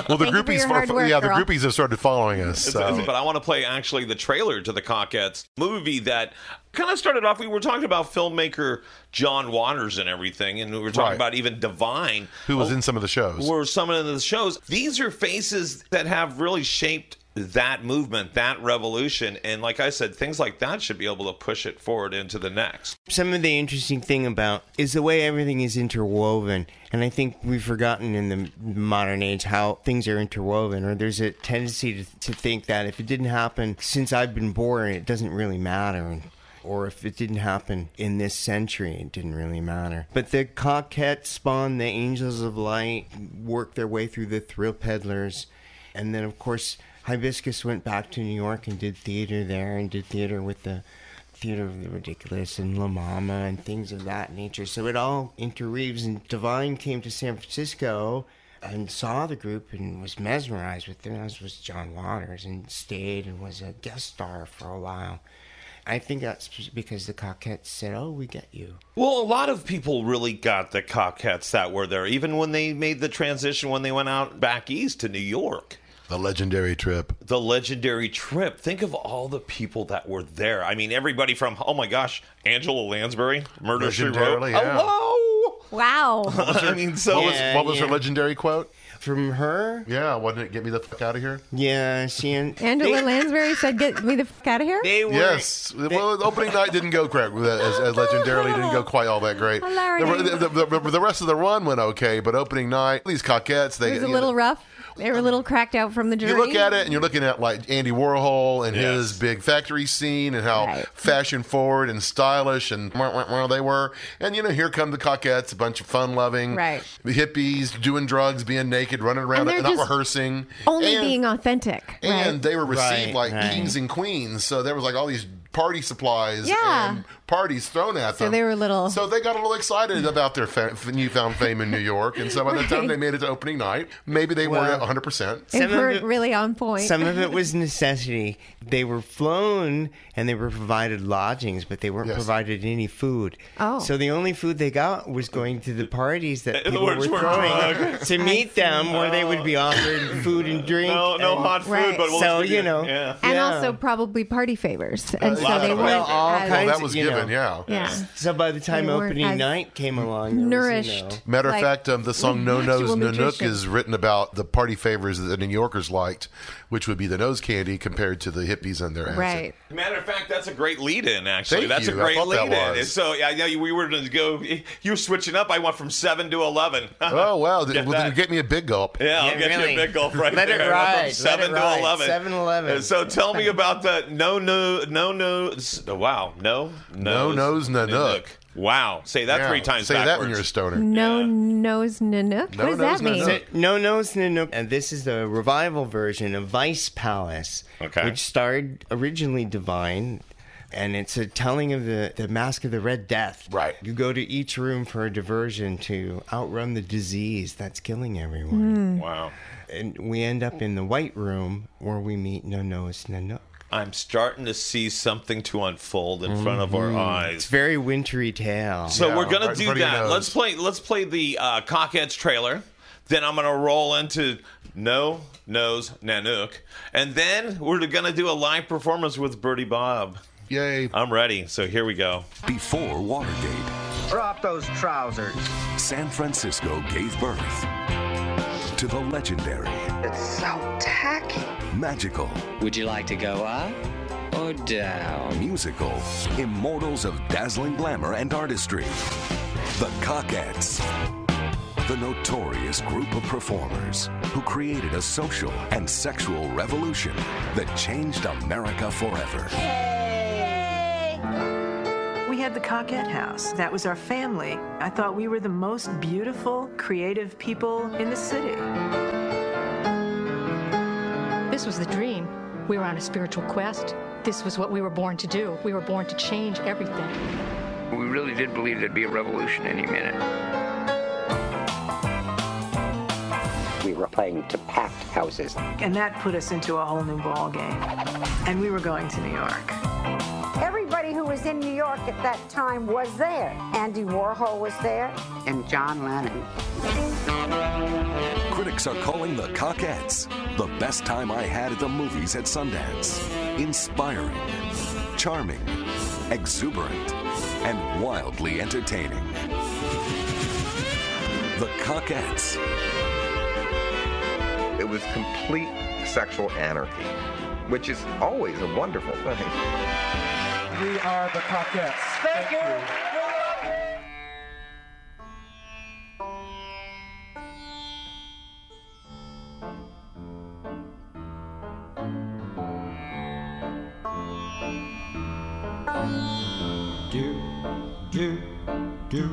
S6: Well, the
S1: Thank you for
S6: groupies,
S1: your work,
S6: yeah, the groupies have started following us. So.
S2: But I want to play actually the trailer to the Cockettes movie that kind of started off. We were talking about filmmaker John Waters and everything, and we were talking
S6: Right.
S2: about even Divine,
S6: Who was oh, in some of the shows?
S2: were some of the shows. These are faces that have really shaped that movement, that revolution. And like I said, things like that should be able to push it forward into the next.
S7: Some of the interesting thing about is the way everything is interwoven, and I think we've forgotten in the modern age how things are interwoven. Or there's a tendency to, to think that if it didn't happen since I've been born, it doesn't really matter. Or if it didn't happen in this century, it didn't really matter. But the Cockettes spawn the Angels of Light, worked their way through the Thrill Peddlers, and then of course Hibiscus went back to New York and did theater there, and did theater with the Theater of the Ridiculous and La Mama and things of that nature. So it all interweaves. And Divine came to San Francisco and saw the group and was mesmerized with them, as was John Waters, and stayed and was a guest star for a while. I think that's because the Cockettes said, "Oh, we get you."
S2: Well, a lot of people really got the Cockettes that were there, even when they made the transition when they went out back east to New York.
S6: The legendary trip.
S2: The legendary trip. Think of all the people that were there. I mean, everybody from, oh my gosh, Angela Lansbury, Murder She Wrote.
S6: Legendarily, yeah.
S2: Hello!
S1: Wow.
S2: I mean, so.
S6: What was,
S7: Yeah,
S6: what was her
S7: yeah.
S6: legendary quote?
S7: From her,
S6: Yeah, wasn't it "Get me the fuck out of here"?
S7: yeah, she and
S1: Angela Lansbury said, "Get me the fuck out of here."
S7: they were
S6: Yes. well, the opening night didn't go correct. As, as legendarily didn't go quite all that great.
S1: Hilarious.
S6: The, the, the, the rest of the run went okay, but opening night, these Cockettes, they
S1: It was a
S6: you
S1: little
S6: know,
S1: rough. They were a little cracked out from the journey.
S6: You look at it and you're looking at like Andy Warhol and his big factory scene and how
S1: Right.
S6: fashion forward and stylish and wah, wah, wah they were. And you know, here come the Cockettes, a bunch of fun loving
S1: Right.
S6: hippies doing drugs, being naked, running around,
S1: And they're
S6: not rehearsing.
S1: Only
S6: and,
S1: being authentic.
S6: and
S1: right?
S6: they were received
S7: Right,
S6: like
S7: right.
S6: kings and queens. So there was like all these party supplies
S1: Yeah.
S6: and parties thrown at them.
S1: So they were little-
S6: So they got a little excited about their fa- newfound fame in New York. And so by the time they made it to opening night, maybe they
S7: Well,
S6: weren't 100%.
S1: they weren't really on point.
S7: Some of it was necessity. They were flown and they were provided lodgings, but they weren't
S6: Yes.
S7: provided any food.
S1: Oh.
S7: So the only food they got was going to the parties that
S2: In
S7: people
S2: which
S7: were
S2: were
S7: throwing
S2: drunk.
S7: to meet them, where they would be oh. offered food and drink.
S2: No, no
S7: and-
S2: hot food,
S1: Right.
S2: but we'll
S7: So, you know.
S2: Yeah.
S1: and
S7: Yeah.
S1: also probably party favors. And so
S6: lot
S1: they
S6: of-
S1: weren't
S7: well, all
S1: as,
S7: kinds
S6: Well, that was
S7: you
S6: given,
S7: know.
S6: yeah.
S1: yeah,
S7: So by the time
S1: They
S7: opening night came along, there was, you
S1: nourished.
S7: know-
S6: Matter of
S1: Like,
S6: fact, um, the song "No
S1: actual
S6: Nose Nanook"
S1: nutrition.
S6: is written about the party favors that the New Yorkers liked, which would be the nose candy compared to the hippies and their acid.
S1: right.
S2: Matter of fact, that's a great lead-in. Actually,
S6: Thank
S2: that's
S6: you.
S2: a
S6: I
S2: great lead-in.
S6: was.
S2: So yeah, I know you- we were going to go. You were switching up. I went from seven to eleven.
S6: Oh wow!
S2: Get
S6: well, then
S2: that.
S6: get me a big gulp.
S2: Yeah, I'll
S7: Yeah,
S2: get
S7: really.
S2: you a big gulp right
S7: Let it
S2: there.
S7: ride.
S2: From
S7: Let
S2: seven
S7: it
S2: to
S7: ride.
S2: eleven.
S7: 7-Eleven.
S2: So tell me about the no no no no. S- Wow, no
S6: No nose Nanook.
S2: Wow, say that
S6: Yeah.
S2: three times
S6: Say that
S2: backwards.
S6: when you're a stoner.
S1: No
S2: Yeah.
S1: nose nanook.
S6: No
S1: what does that mean?
S6: nanook.
S7: No Nose Nanook, and this is the revival version of Vice Palace,
S2: Okay.
S7: which starred originally Divine. And it's a telling of the, the Mask of the Red Death.
S6: Right.
S7: You go to each room for a diversion to outrun the disease that's killing everyone. Hmm.
S2: Wow.
S7: And we end up in the White Room where we meet No Nose Nanook.
S2: I'm starting to see something to unfold in front of our eyes.
S7: It's very wintry tale.
S2: So
S6: Yeah,
S2: we're gonna
S6: right
S2: do
S6: front of your
S2: that. Let's play. Let's play the uh, Cockettes trailer. Then I'm gonna roll into No Nose Nanook, and then we're gonna do a live performance with Birdie Bob.
S6: Yay!
S2: I'm ready. So here we go.
S8: Before Watergate,
S9: Drop those trousers.
S8: San Francisco gave birth to the legendary,
S10: It's so tacky.
S8: magical,
S9: Would you like to go up or down?
S8: musical, immortals of dazzling glamour and artistry. The Cockettes. The notorious group of performers who created a social and sexual revolution that changed America forever.
S10: We had the Cockette House. That was our family. I thought we were the most beautiful, creative people in the city.
S11: This was the dream. We were on a spiritual quest. This was what we were born to do. We were born to change everything.
S9: We really did believe there'd be a revolution any minute.
S12: We were playing to packed houses.
S10: And that put us into a whole new ball game. And we were going to New York.
S13: Everybody who was in New York at that time was there. Andy Warhol was there.
S12: And John Lennon.
S8: Critics are calling The Cockettes the best time I had at the movies at Sundance. Inspiring, charming, exuberant, and wildly entertaining. The Cockettes.
S9: It was complete
S14: sexual anarchy, which is always a wonderful thing.
S15: We are the Cockettes. Thank, you.
S16: do do do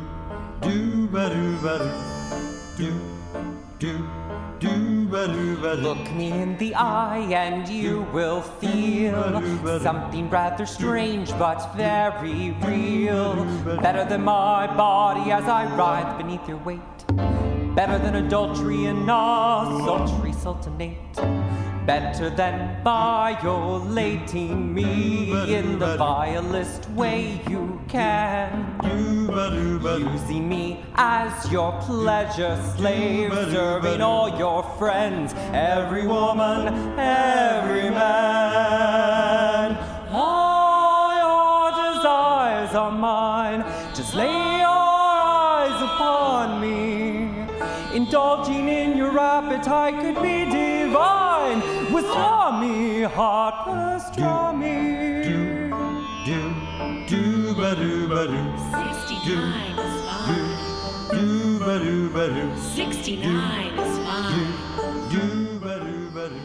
S16: do ba do ba do
S17: Look me in the eye and you will feel something rather strange but very real. Better than my body as I writhe beneath your weight. Better than adultery and sultry sultanate. Better than violating me in the vilest way you can. Using me as your pleasure slave, serving all your friends, every woman, every man. All your desires are mine. Just lay your eyes upon me. Indulging in your appetite could be divine. Withdraw me, heart, withdraw me.
S16: Do do ba do ba do.
S4: 69 is fine.
S16: Do ba do ba do.
S4: 69 is fine.
S16: Do ba do ba do.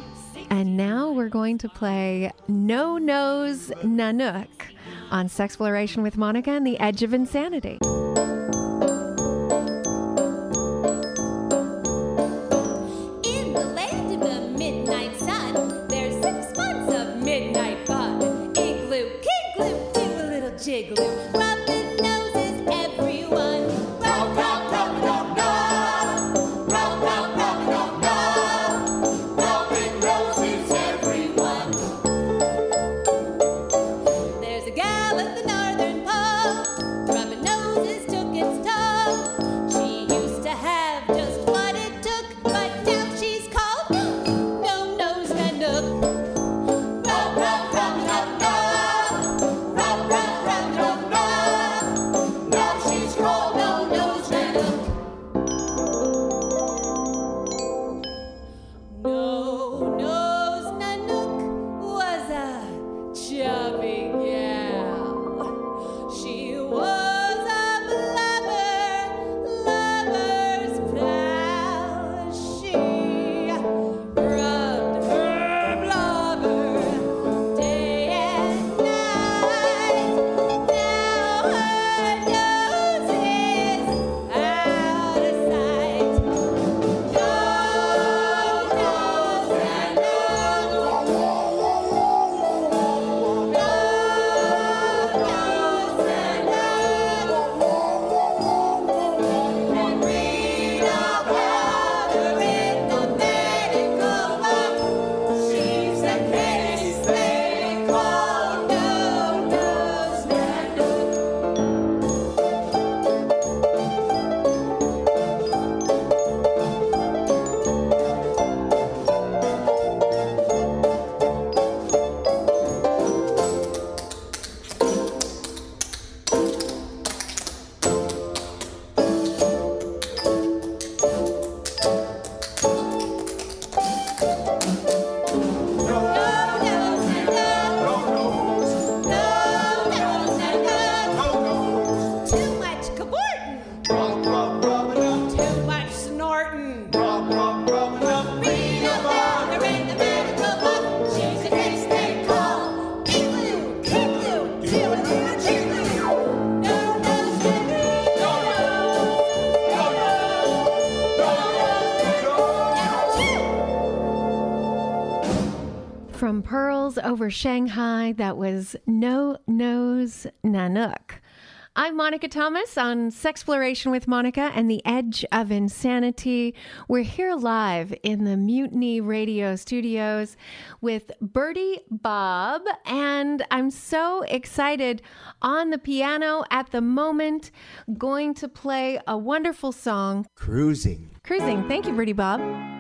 S1: And now we're going to play No Nose Nanook on Sexploration with Monica and the Edge of Insanity.
S4: A
S1: Shanghai, that was No Nose Nanook. I'm Monica Thomas on Sexploration with Monica and the Edge of Insanity. We're here live in the Mutiny Radio studios with Birdie Bob, and I'm so excited on the piano at the moment, going to play a wonderful song,
S7: Cruising.
S1: Cruising. Thank you, Birdie Bob.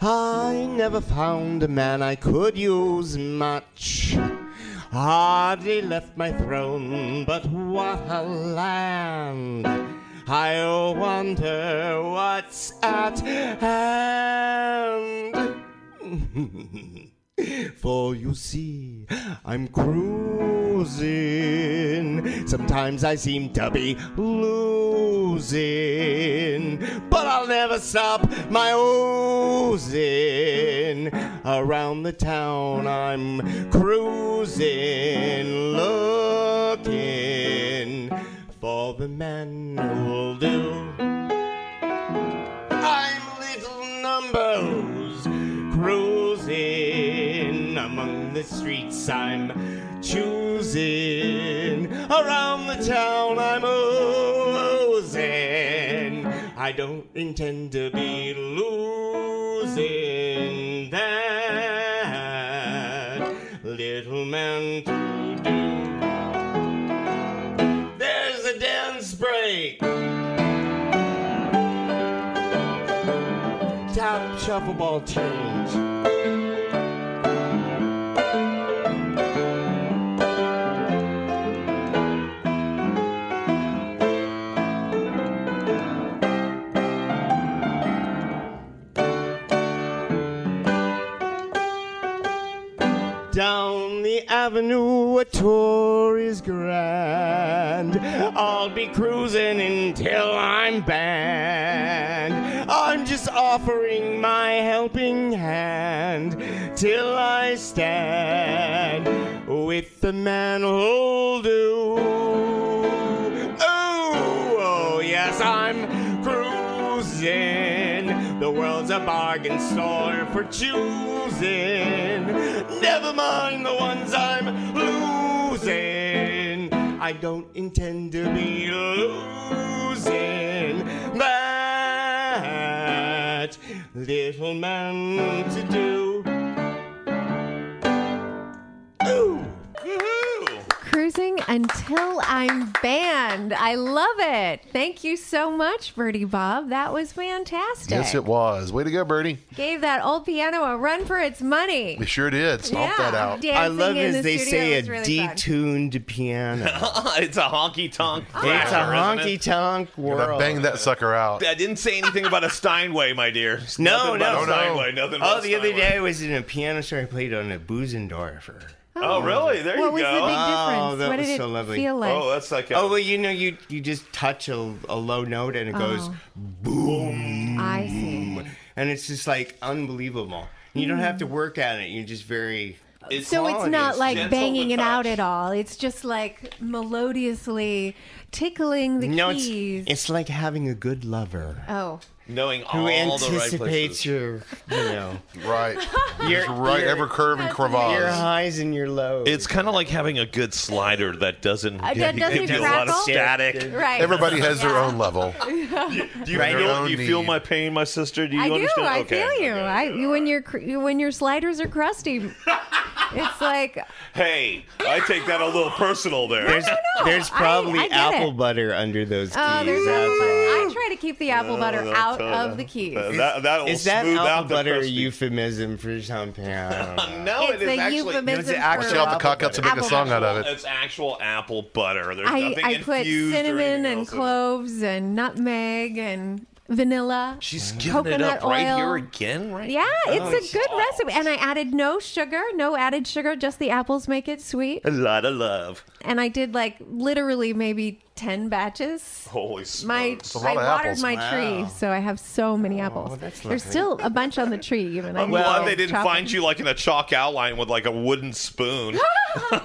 S7: I never found a man I could use much. Hardly left my throne, but what a land. I'll wonder what's at hand. For you see, I'm cruising. Sometimes I seem to be losing, but I'll never stop my oozing. Around the town, I'm cruising, looking for the man who'll do. I'm little numbers cruising the streets I'm choosing. Around the town I'm oozing I don't intend to be losing that little man to do. There's a dance break. Tap shuffle ball the avenue, a tour is grand. I'll be cruising until I'm banned. I'm just offering my helping hand till I stand with the man who'll do. Oh, oh yes, I'm cruising. The world's a bargain store for choosing. Never mind the ones I'm losing. I don't intend to be losing that little man to do. Ooh.
S1: Cruising until I'm banned. I love it. Thank you so much, Birdie Bob. That was fantastic.
S6: Yes, it was. Way to go, Birdie.
S1: Gave that old piano a run for its money.
S6: We sure did. Stomp that out.
S1: Dancing
S7: I love
S1: in
S7: as
S1: the
S7: they say a
S1: was really fun.
S7: detuned piano.
S2: it's a honky tonk.
S7: It's a honky tonk world.
S6: Bang that sucker out.
S2: I didn't say anything about a Steinway, my dear.
S7: No,
S2: Nothing
S7: no,
S2: about a Steinway. Nothing
S7: Oh,
S2: about
S7: the other day I was in a piano store. I played on a Bösendorfer.
S2: Oh, really? There
S1: What
S2: you
S1: was
S2: go.
S1: the big difference?
S7: Oh, that
S1: what
S7: was
S1: did
S7: so
S1: it
S7: lovely.
S1: feel like?
S2: Oh, that's like a,
S7: Oh well, you know, you you just touch a, a low note and it goes
S1: Oh.
S7: boom,
S1: I see.
S7: and it's just like unbelievable. You don't have to
S1: Mm.
S7: work at it. You're just very.
S1: so it's
S7: quality.
S1: not like banging
S2: to
S1: it out at all. It's just like melodiously tickling the
S7: no, it's it's like having a good lover
S1: oh.
S2: Knowing
S7: who
S2: all the right
S7: anticipates your, you know,
S6: Right.
S7: your
S6: Just right
S7: your,
S6: every curve and
S7: your
S6: crevasse.
S7: highs and your lows.
S2: It's kind of like having a good slider that doesn't
S1: Uh,
S2: give,
S1: that doesn't
S2: give you a lot of
S1: crackle?
S2: static.
S1: Right.
S6: Everybody has their own level.
S2: Do you,
S6: Right.
S2: feel,
S6: Their own
S2: do you feel
S6: need.
S2: my pain, my sister? Do you
S1: I do.
S2: understand?
S1: I
S2: okay.
S1: feel you.
S2: okay.
S1: I you- when your cr- when your sliders are crusty, it's like
S2: Hey, I take that a little personal there.
S7: there's there's probably
S1: I get
S7: apple
S1: it.
S7: butter under those keys.
S1: oh, there's
S7: that's why.
S1: I try to keep the apple butter out
S2: that's,
S1: of the keys.
S2: uh, That, that will
S7: Is that
S2: smooth
S7: apple
S2: out the
S7: butter a
S2: crusty-
S7: euphemism for champagne? I don't know.
S2: No,
S1: It's
S2: it is
S1: a
S2: actually.
S1: euphemism
S7: Is it
S1: for-
S7: actual
S6: the
S7: apple
S6: cockouts to make a
S1: Apple
S6: song out of it.
S2: It's actual apple butter. There's
S1: I,
S2: nothing
S1: I put
S2: infused or
S1: cinnamon
S2: anything
S1: and
S2: else in it.
S1: cloves and nutmeg and vanilla.
S2: She's giving it
S1: coconut
S2: up right
S1: oil.
S2: here again, right?
S1: Yeah, it's
S2: Oh,
S1: a good recipe. And I added no sugar, no added sugar, just the apples make it sweet.
S2: A lot of love.
S1: And I did like literally maybe 10 batches.
S2: Holy smokes.
S1: My
S6: a lot
S1: I
S6: of
S1: watered
S6: apples.
S1: my
S7: Wow.
S1: tree, so I have so many apples. There's
S7: lovely.
S1: still a bunch on the tree even. I
S2: I'm
S1: need
S2: glad they didn't
S1: chop
S2: find you like in a chalk outline with like a wooden spoon.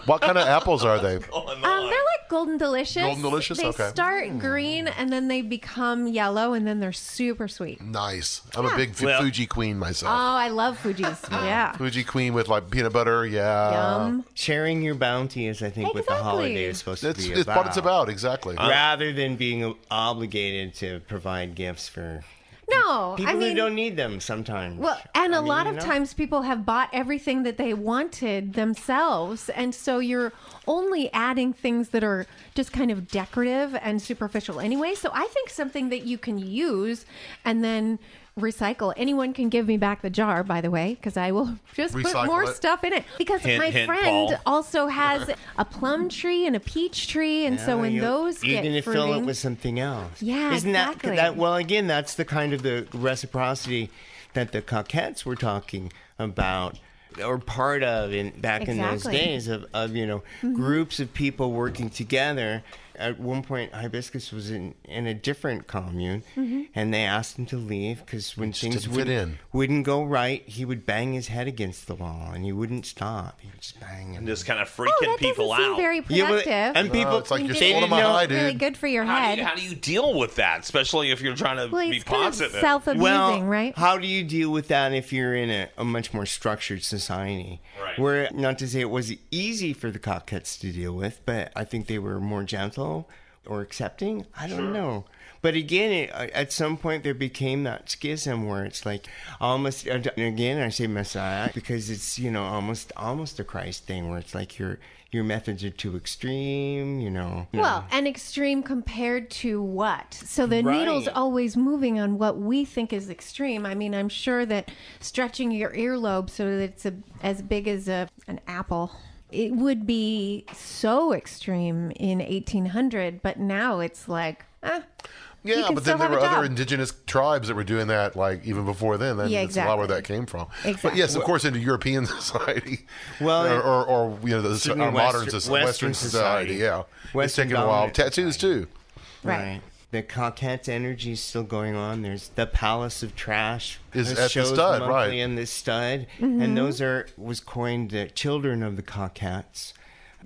S6: What kind of apples are they?
S1: Um, they're like golden delicious.
S6: Golden delicious?
S1: They
S6: Okay.
S1: start green and then they become yellow and then they're super sweet.
S6: Nice. I'm a big F-
S2: Well-
S6: Fuji queen myself. Oh.
S1: I love Fuji's. yeah.
S6: Fuji queen with like peanut butter. Yeah.
S1: Yum.
S7: Sharing your bounty is, I think, what the holiday is supposed
S6: It's,
S7: to be
S6: it's
S7: about.
S6: what it's about. Exactly.
S7: Uh, rather than being obligated to provide gifts for
S1: No,
S7: people
S1: I mean,
S7: who don't need them sometimes.
S1: Well, and a
S7: I mean,
S1: lot
S7: you
S1: of
S7: know?
S1: times people have bought everything that they wanted themselves. And so you're only adding things that are just kind of decorative and superficial anyway. So I think something that you can use and then recycle. Anyone can give me back the jar, by the way, because I will just put more
S6: it.
S1: stuff in it. Because
S2: Hint,
S1: my
S2: hint,
S1: friend
S2: Paul.
S1: also has a plum tree and a peach tree, and so
S7: Yeah,
S1: when
S7: you-
S1: those
S7: you're
S1: get
S7: gonna fill it with something else.
S1: Yeah,
S7: isn't
S1: exactly.
S7: that that? Well, again, that's the kind of the reciprocity that the Cockettes were talking about. Or part of in back in those days of, of you know
S1: Mhm.
S7: groups of people working together. At one point, Hibiscus was in, in a different commune,
S1: Mhm.
S7: and they asked him to leave because when things would,
S6: in.
S7: wouldn't go right, he would bang his head against the wall, and he wouldn't stop. He would just bang
S2: And just kind of
S1: Oh,
S2: freaking
S1: that
S2: people
S1: doesn't seem
S2: out.
S1: very
S7: Yeah, but-
S1: productive.
S7: and people-
S6: it's like
S1: You
S6: you're
S1: didn't
S6: swallowing my high,
S1: it's Really good for your
S2: How do,
S1: head.
S2: you, how do you deal with that, especially if you're trying to
S1: well,
S2: be
S1: it's kind of
S2: positive?
S1: self-abusing,
S7: well,
S1: right?
S7: How do you deal with that if you're in a, a much more structured society?
S2: Right.
S7: Where, not to say it was easy for the Cockettes to deal with, but I think they were more gentle or accepting. I don't know. But again, it, uh, at some point there became that schism where it's like almost. Uh, again, I say Messiah because it's you know almost almost a Christ thing where it's like your your methods are too extreme. You know.
S1: Well, an extreme compared to what? So the needle's always moving on what we think is extreme. I mean, I'm sure that stretching your earlobe so that it's a, as big as a, an apple, it would be so extreme in 1800, but now it's like, eh, you
S6: Yeah,
S1: can
S6: but
S1: still
S6: then there were other
S1: job.
S6: indigenous tribes that were doing that, like even before then. Then
S1: Yeah,
S6: that's a lot where that came from.
S1: Exactly.
S6: But yes, of course, into European society,
S7: Well,
S6: or, or, or you know, the,
S7: Certainly
S6: our modern
S7: Western-
S6: soci-
S7: Western
S6: Western society.
S7: society.
S6: Yeah,
S7: Western
S6: it's taken a while.
S7: dominant
S6: Tattoos too.
S1: Right.
S7: The Cockette energy is still going on. There's the Palace of Trash
S6: Is
S7: There's
S6: at the stud,
S7: monthly
S6: right.
S7: And the stud,
S1: Mhm.
S7: and those are was coined the children of the Cockettes.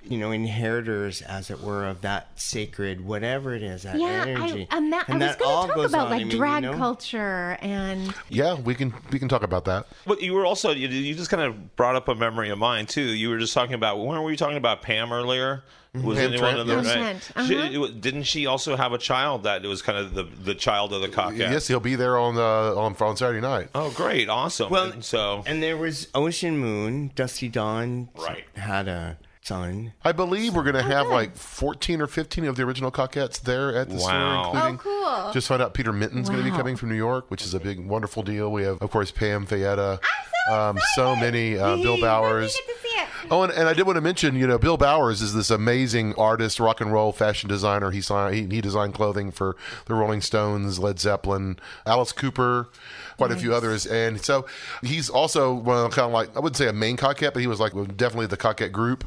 S7: You know, inheritors, as it were, of that sacred whatever it is, that
S1: yeah,
S7: energy.
S1: I, and that,
S7: And
S1: I was
S7: that all
S1: going to talk about
S7: on.
S1: like
S7: I mean, you
S1: drag
S7: know?
S1: culture and
S6: Yeah, we can we can talk about that.
S2: But you were also you, you just kind of brought up a memory of mine too. You were just talking about when were you talking about Pam earlier? Was
S6: Pam
S2: anyone
S6: Tent,
S2: in the
S6: yes.
S2: right?
S1: Uh-huh.
S2: She- didn't she also have a child that was kind of the the child of the cockette?
S6: Yes, he'll be there on uh, on on Saturday night.
S2: Oh, great, awesome.
S7: Well,
S2: And so
S7: And there was Ocean Moon, Dusty Dawn
S2: Right.
S7: had a son.
S6: I believe we're going to
S1: Oh,
S6: have
S1: good.
S6: like 14 or 15 of the original Cockettes there at the
S2: Wow.
S6: store, including.
S1: Oh, cool.
S6: Just found out Peter Mintun's going to be coming from New York, which is a big, wonderful deal. We have, of course, Pam Fayetta. Um, so many uh, Bill Bowers. Oh, and, and I did want to mention, you know, Bill Bowers is this amazing artist, rock and roll fashion designer. He signed, he, he designed clothing for the Rolling Stones, Led Zeppelin, Alice Cooper, quite a few others. And so he's also one of the kind of like I wouldn't say a main Cockette, but he was like definitely the Cockette group.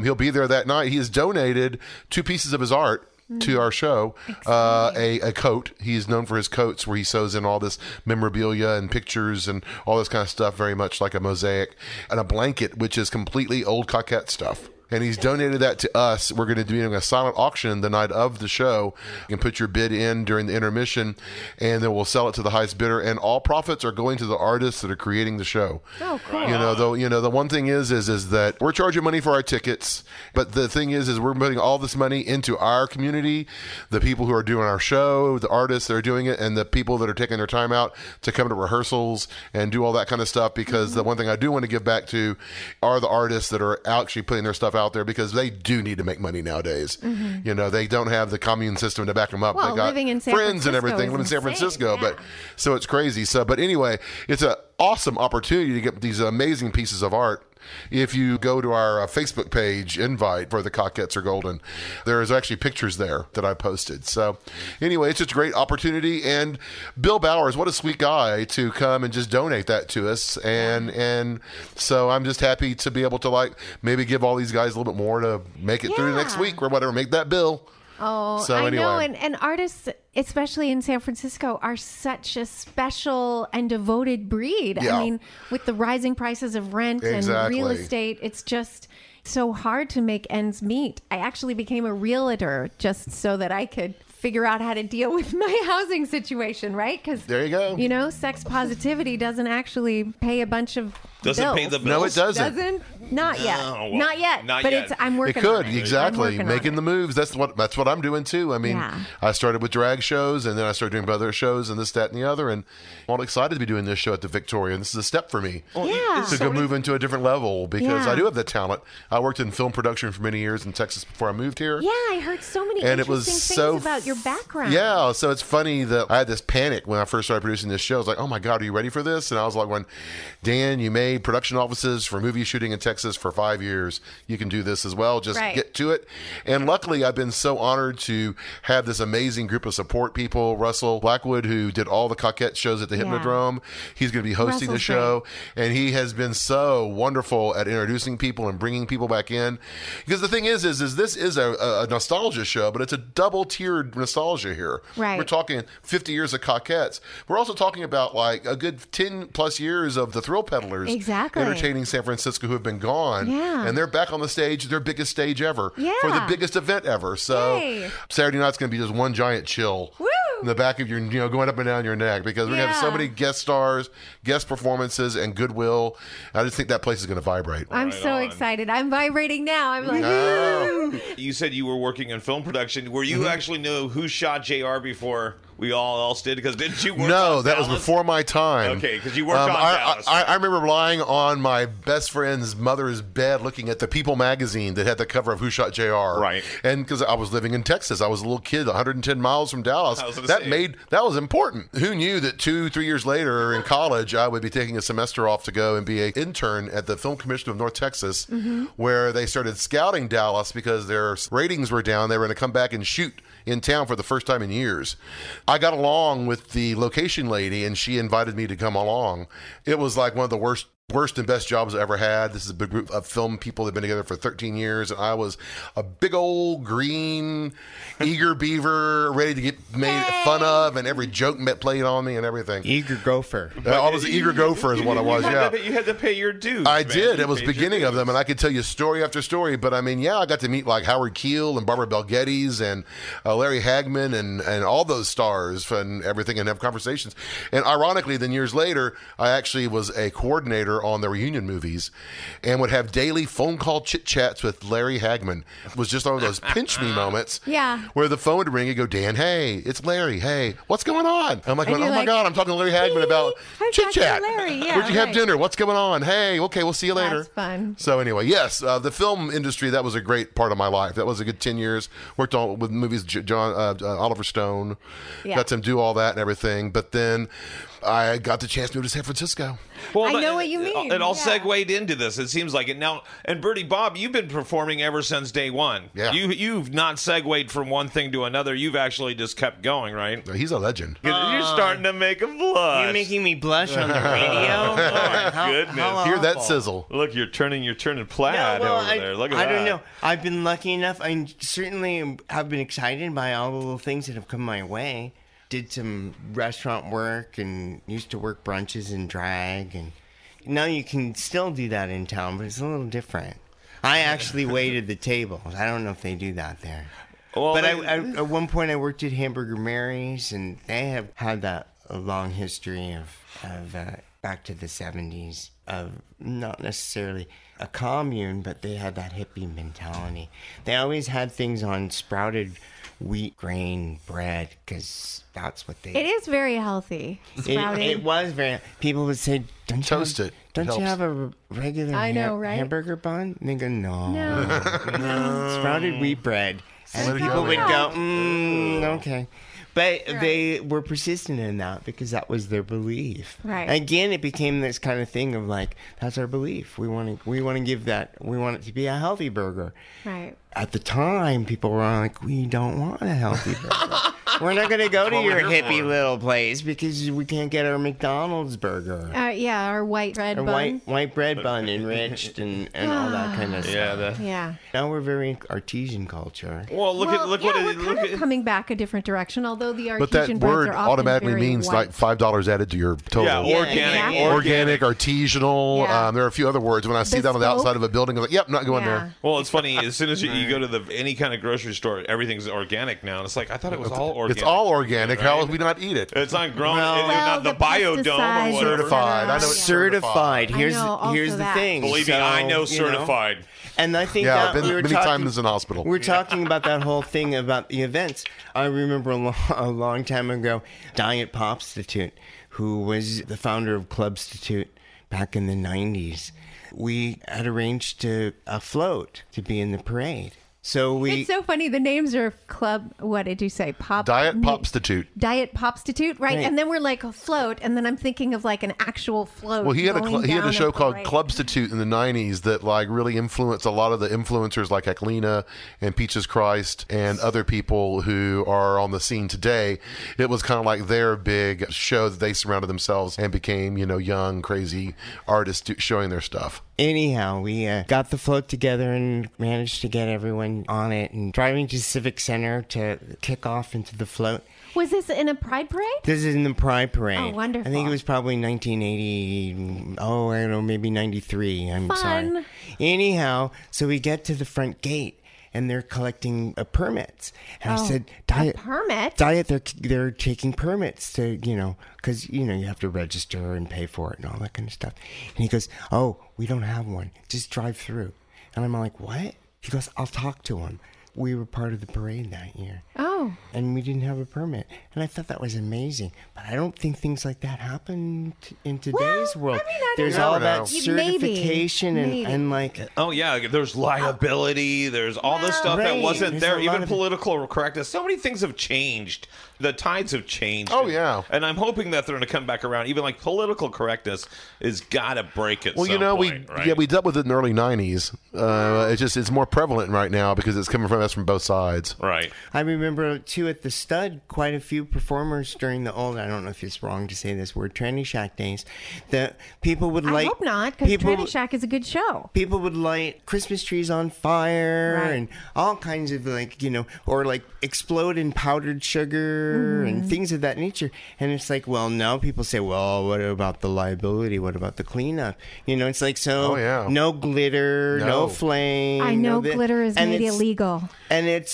S6: He'll be there that night. He has donated two pieces of his art to our show uh, a, a coat. He's known for his coats where he sews in all this memorabilia and pictures and all this kind of stuff, very much like a mosaic, and a blanket, which is completely old Cockette stuff. And he's donated that to us. We're going to be doing a silent auction the night of the show. You can put your bid in during the intermission, and then we'll sell it to the highest bidder. And all profits are going to the artists that are creating the show.
S1: Oh, cool.
S6: You know, though, you know, the one thing is, is, is that we're charging money for our tickets, but the thing is, is we're putting all this money into our community, the people who are doing our show, the artists that are doing it, and the people that are taking their time out to come to rehearsals and do all that kind of stuff. Because the one thing I do want to give back to are the artists that are actually putting their stuff out there because they do need to make money nowadays. Mm-hmm. You know, they don't have the commune system to back them up.
S1: Well,
S6: they got
S1: living in San
S6: friends and everything, living in San Francisco, but so it's crazy. So, but anyway, it's an awesome opportunity to get these amazing pieces of art. If you go to our uh, Facebook page, invite for the Cockettes are Golden, there is actually pictures there that I posted. So, anyway, it's just a great opportunity. And Bill Bowers, what a sweet guy to come and just donate that to us. And and so I'm just happy to be able to like maybe give all these guys a little bit more to make it through next week or whatever, make that bill.
S1: Oh,
S6: So
S1: I know, and, and artists, especially in San Francisco, are such a special and devoted breed.
S6: Yeah.
S1: I mean, with the rising prices of rent and real estate, it's just so hard to make ends meet. I actually became a realtor just so that I could figure out how to deal with my housing situation, right? Because
S6: There you go.
S1: you know, sex positivity doesn't actually pay a bunch of
S2: Doesn't
S1: bills.
S2: pay the bills.
S6: No, it doesn't.
S1: Doesn't Not yet.
S2: No,
S1: not yet.
S2: not
S1: but
S2: yet.
S1: it's I'm working
S6: it could
S1: on it. I'm
S6: exactly
S1: on
S6: making the moves. That's what that's what I'm doing too. I mean,
S1: Yeah.
S6: I started with drag shows, and then I started doing other shows, and this, that, and the other. And I'm all excited to be doing this show at the Victoria. And this is a step for me
S1: Yeah.
S6: to go move into a different level because
S1: Yeah.
S6: I do have the talent. I worked in film production for many years in Texas before I moved here.
S1: Yeah, I heard so many
S6: And it was
S1: interesting
S6: so
S1: things about your background.
S6: Yeah, so it's funny that I had this panic when I first started producing this show. I was like, "Oh my god, are you ready for this?" And I was like, "When Dan, you made production offices for movie shooting in Texas for five years. You can do this as well. Just
S1: Right.
S6: get to it." And luckily, I've been so honored to have this amazing group of support people. Russell Blackwood, who did all the Cockette shows at the
S1: Yeah.
S6: Hypnodrome, he's going to be hosting the
S1: Russell's
S6: show, and he has been so wonderful at introducing people and bringing people back in. Because the thing is, is, is this is a, a nostalgia show, but it's a double tiered nostalgia here.
S1: Right.
S6: We're talking 50 years of Cockettes. We're also talking about like a good 10 plus years of the Thrill Peddlers
S1: Exactly.
S6: entertaining San Francisco who have been gone.
S1: Yeah.
S6: And they're back on the stage, their biggest stage ever. For the biggest event ever. So
S1: Yay.
S6: Saturday night's going to be just one giant chill.
S1: Woo!
S6: In the back of your, you know, going up and down your neck because we're going to have so many guest stars, guest performances, and goodwill. I just think that place is going to vibrate.
S1: I'm
S2: Right
S1: so
S2: on.
S1: excited. I'm vibrating now. I'm like,
S6: Oh.
S2: You said you were working in film production. Were
S6: Mm-hmm.
S2: you actually know who shot JR before we all else did? Because didn't you work
S6: No,
S2: on
S6: that was before my time.
S2: Okay, because you worked
S6: Um,
S2: on
S6: I,
S2: Dallas.
S6: I, I remember lying on my best friend's mother's bed looking at the People magazine that had the cover of Who Shot JR.
S2: Right.
S6: And because I was living in Texas, I was a little kid, 110 miles from Dallas.
S2: I was gonna
S6: That
S2: say.
S6: made that was important. Who knew that two, three years later in college, I would be taking a semester off to go and be an intern at the Film Commission of North Texas,
S1: Mm-hmm.
S6: where they started scouting Dallas because their ratings were down. They were going to come back and shoot in town for the first time in years. I got along with the location lady, and she invited me to come along. It was like one of the worst. Worst and best jobs I ever had. This is a big group of film people that have been together for 13 years, and I was a big old green, eager beaver, ready to get made fun of, and every joke met played on me and everything.
S7: Eager gopher.
S6: Uh, I was an eager gopher, is what I was.
S2: You
S6: Yeah,
S2: had, to, you had to pay your dues.
S6: I
S2: man.
S6: did.
S2: You
S6: It was
S2: paid your
S6: beginning of them, and I could tell you story after story. But I mean, yeah, I got to meet like Howard Keel and Barbara Bel Geddes and uh, Larry Hagman and and all those stars and everything, and have conversations. And ironically, then years later, I actually was a coordinator on the reunion movies, and would have daily phone call chit chats with Larry Hagman. It was just one of those pinch me moments.
S1: Yeah.
S6: Where the phone would ring and go, Dan, hey, it's Larry. Hey, what's going on? I'm like,
S1: And
S6: oh
S1: you're
S6: my God, I'm talking to Larry Hagman about chit chat.
S1: Larry. Yeah,
S6: Where'd you have dinner? What's going on? Hey, okay, we'll see you later.
S1: That's fun.
S6: So anyway, yes, uh, the film industry that was a great part of my life. That was a good ten years. Worked on with movies. John uh, uh, Oliver Stone,
S1: Yeah.
S6: got to do all that and everything. But then I got the chance to move to San Francisco.
S2: Well,
S1: I
S2: that-
S1: know what you mean,
S2: It all
S1: yeah.
S2: segued into this. It seems like it now. And Birdie Bob, you've been performing ever since day one.
S6: Yeah.
S2: You you've not segued from one thing to another. You've actually just kept going, right?
S6: He's a legend.
S2: You're uh, starting to make him blush.
S7: You're making me blush on the radio.
S2: Oh, my
S7: How-
S2: goodness.
S7: how
S6: Hear that sizzle.
S2: Look, you're turning you're turning plaid
S7: well,
S2: over
S7: I,
S2: there. Look at
S7: I
S2: that.
S7: don't know. I've been lucky enough. I certainly have been excited by all the little things that have come my way. Did some restaurant work and used to work brunches and drag. And now you can still do that in town, but it's a little different. I actually waited the tables. I don't know if they do that there.
S2: Well,
S7: but I, I, at one point, I worked at Hamburger Mary's, and they have had that long history of, of uh, back to the 70s of not necessarily a commune, but they had that hippie mentality. They always had things on sprouted wheat grain bread because that's what they.
S1: It is very healthy.
S7: It, it was very. People would say, "Don't you
S6: Toast
S7: have,
S6: it. It
S7: Don't you have a regular
S1: I know,
S7: ha-
S1: right?
S7: hamburger bun?" And they go, "No,
S1: No.
S7: no, sprouted wheat bread." And
S6: Let
S7: people
S6: go.
S7: would go, mm, "Okay," but they were persistent in that because that was their belief.
S1: Right.
S7: Again, it became this kind of thing of like, "That's our belief. We want to. We want to give that. We want it to be a healthy burger."
S1: right.
S7: At the time, people were like, "We don't want a healthy burger. we're not going to go to your hippie
S2: for."
S7: little place because we can't get our McDonald's burger."
S1: Uh, yeah, our white bread
S7: a
S1: bun.
S7: white white bread bun enriched and, and all that kind of
S2: Yeah,
S7: stuff.
S2: the,
S1: Yeah.
S7: Now we're very artesian culture.
S2: well, look
S1: well,
S2: at look
S1: yeah,
S2: what
S1: we're
S2: it
S1: kind
S2: look
S1: of
S2: at.
S1: coming back a different direction. Although the
S6: But that
S1: breads
S6: word
S1: are often
S6: automatically means
S1: white.
S6: like five dollars added to your total.
S2: Yeah,
S1: Yeah,
S2: organic,
S1: exactly.
S6: Organic, artisanal.
S1: Yeah.
S6: Um, there are a few other words. When I see that on the outside of a building, I'm like, "Yep, not going
S1: Yeah.
S6: there."
S2: Well, it's funny. As soon as you, you go to the any kind of grocery store, everything's organic now. And it's like I thought it was all organic.
S6: It's all organic. How
S2: Right?
S6: would we not eat it?
S2: It's not grown.
S7: Well-
S2: it's
S7: Well,
S2: not the,
S1: the
S2: biodome or whatever.
S6: Certified. I know it's
S7: certified.
S1: I
S7: Here's
S1: know, also
S7: here's the thing.
S2: Believe me, I know
S7: you
S2: certified.
S7: And I think
S6: Yeah,
S7: that
S6: been
S7: we were
S6: many
S7: talking,
S6: times in hospital.
S7: We're talking about that whole thing about the events. I remember a long, a long time ago, Diet Popstitute, who was the founder of Clubstitute back in the 90s. We had arranged to a float to be in the parade. So we
S1: It's so funny. The names are club. What did you say? Pop.
S6: Diet
S1: ni-
S6: Popstitute.
S1: Diet Popstitute, right?
S6: Right.
S1: And then we're like a float, and then I'm thinking of like an actual float.
S6: Well, he had a cl- he had a show called
S1: parade.
S6: Clubstitute in the '90s that like really influenced a lot of the influencers like Heklina and Peaches Christ and other people who are on the scene today. It was kind of like their big show that they surrounded themselves and became you know young crazy artists do- showing their stuff.
S7: Anyhow, we uh, got the float together and managed to get everyone on it and driving to Civic Center to kick off into the float.
S1: Was this in a pride parade?
S7: This is in the Pride Parade.
S1: Oh, wonderful.
S7: I think it was probably 1980. Oh, I don't know, maybe 93. I'm
S1: Fun.
S7: sorry. Anyhow, so we get to the front gate and they're collecting uh, permits. And I
S1: Oh,
S7: said, Diet,
S1: permit?
S7: Diet, they're they're taking permits to you know because you know you have to register and pay for it and all that kind of stuff. And he goes, "Oh, we don't have one. Just drive through." And I'm like, "What?" He goes, "I'll talk to him." We were part of the parade that year
S1: Oh,
S7: and we didn't have a permit. And I thought that was amazing. But I don't think things like that happen t- in today's world. There's
S2: never
S7: all
S2: know.
S7: that
S2: Maybe.
S7: certification and,
S2: Maybe.
S7: and like
S2: Oh yeah, there's liability. There's all this stuff that wasn't
S7: There's
S2: there.
S7: a lot
S2: Even
S7: of-
S2: political correctness. So many things have changed. The tides have changed.
S6: Oh, yeah.
S2: and I'm hoping that they're going to come back around. Even like political correctness is got to break it.
S6: Well, you know,
S2: point,
S6: we
S2: right?
S6: yeah we dealt with it in the early '90s. Uh, it's just it's more prevalent right now because it's coming from us from both sides.
S2: Right.
S7: I remember too at the stud quite a few performers during the old I don't know if it's wrong to say this word tranny shack days that people would like.
S1: I
S7: light
S1: hope not, because
S7: people
S1: Tranny Shack is a good show.
S7: people would light Christmas trees on fire
S1: Right.
S7: and all kinds of like you know or like explode in powdered sugar and
S1: Mhm.
S7: things of that nature and it's like well now people say well what about the liability what about the cleanup you know it's like so
S6: Oh, yeah.
S7: no glitter no,
S6: No.
S7: flame
S1: I know
S7: no
S1: glitter is
S7: and
S1: made illegal.
S7: and it's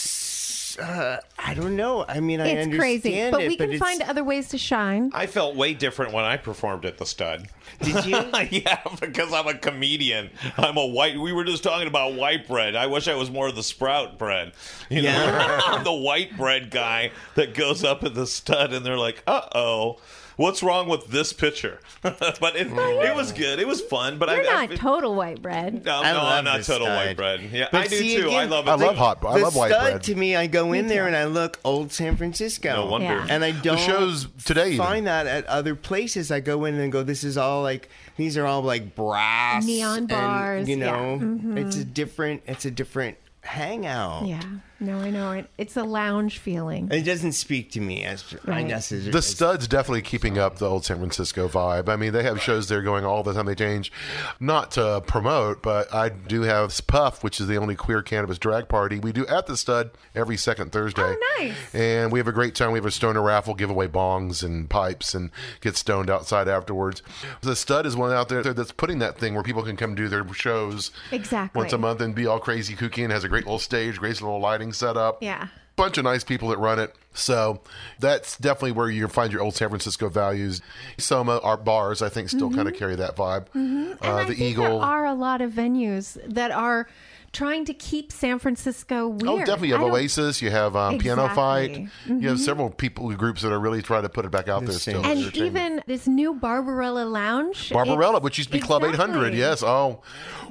S7: uh, I don't know I mean I
S1: It's
S7: understand
S1: crazy,
S7: it
S1: but we can
S7: it's-
S1: find other ways to shine.
S2: I felt way different when I performed at the stud.
S7: Did you?
S2: yeah, because I'm a comedian. I'm a white. We were just talking about white bread. I wish I was more of the sprout bread. You know, I'm the white bread guy that goes up at the stud, and they're like, "Uh oh." What's wrong with this picture? but it, it was good. It was fun. But
S1: You're
S2: I,
S1: not total white bread.
S2: No,
S7: I
S2: no I'm not total
S7: stud.
S2: white bread. Yeah,
S7: But
S2: I do
S7: see,
S2: too. I love it.
S6: I love hot. I
S7: the
S6: love white
S7: stud
S6: bread.
S7: to me, I go in there and I look old San Francisco.
S2: No wonder. Yeah.
S7: And I don't
S6: shows today even.
S7: find that at other places. I go in and go, this is all like these are all like brass
S1: Neon
S7: and,
S1: bars,
S7: You
S1: yeah.
S7: know,
S1: Mhm.
S7: it's a different. It's a different hangout.
S1: Yeah, no, I know it. It's a lounge feeling.
S7: It doesn't speak to me as I guess as,
S6: The stud's definitely keeping up the old San Francisco vibe. I mean, they have shows there going all the time. They change, not to promote, but I do have Puff, which is the only queer cannabis drag party we do at the stud every second Thursday.
S1: Oh, nice.
S6: And we have a great time. We have a stoner raffle, give away bongs and pipes, and get stoned outside afterwards. The stud is one out there that's putting that thing where people can come do their shows
S1: Exactly.
S6: once a month and be all crazy kooky and has a great little stage, great little lighting setup
S1: Yeah.
S6: bunch of nice people that run it. So that's definitely where you find your old San Francisco values. Soma, our bars, I think, still kind of carry that vibe.
S1: Mhm. And
S6: Uh,
S1: I
S6: the
S1: think
S6: Eagle.
S1: there are a lot of venues that are trying to keep San Francisco weird.
S6: Oh, definitely. You
S1: I
S6: have
S1: don't-
S6: Oasis. You have um, Piano Fight.
S1: Exactly.
S6: You have
S1: Mhm.
S6: several people, groups that are really trying to put it back out there still.
S1: And even this new Barbarella Lounge.
S6: Barbarella,
S1: it's-
S6: which used to be Club 800. Yes. Oh,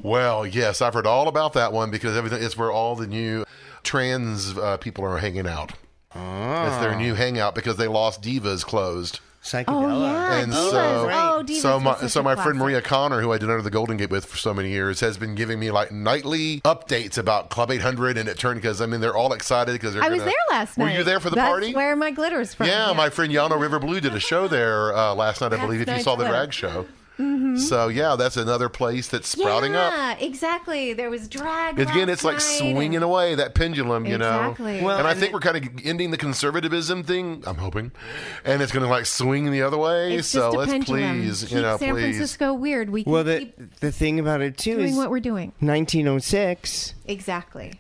S6: well, yes. I've heard all about that one because everything. It's where all the new trans uh, people are hanging out. It's their new hangout because they lost Divas closed.
S1: Oh, yeah.
S6: And
S1: Divas.
S6: so,
S1: Oh, Divas
S6: so my so my friend. Maria Connor, who I did under the Golden Gate with for so many years, has been giving me like nightly updates about Club 800, and it turned because I mean they're all excited because they're.
S1: I was
S6: gonna-
S1: there last night.
S6: Were you there for the
S1: That's
S6: party?
S1: where my glitter's from.
S6: yeah, my friend Yano River Blue did a show there uh, last night, I believe. If you
S1: nice
S6: saw the drag show.
S1: Mhm.
S6: So yeah, that's another place that's sprouting up.
S1: yeah, exactly. There was drag.
S6: Again,
S1: last
S6: it's like
S1: night
S6: swinging
S1: and-
S6: away that pendulum, you
S1: Exactly.
S6: know.
S1: Well,
S6: and I
S1: and
S6: think we're kind of ending the conservatism thing. I'm hoping, and it's going to like swing the other way.
S1: It's
S6: so
S1: just a
S6: let's
S1: pendulum.
S6: please,
S1: Keep
S6: you know,
S1: San
S6: please.
S1: Francisco weird. We can
S7: Well, the
S1: keep
S7: the thing about it too
S1: doing
S7: is
S1: what we're doing.
S7: 1906.
S1: Exactly.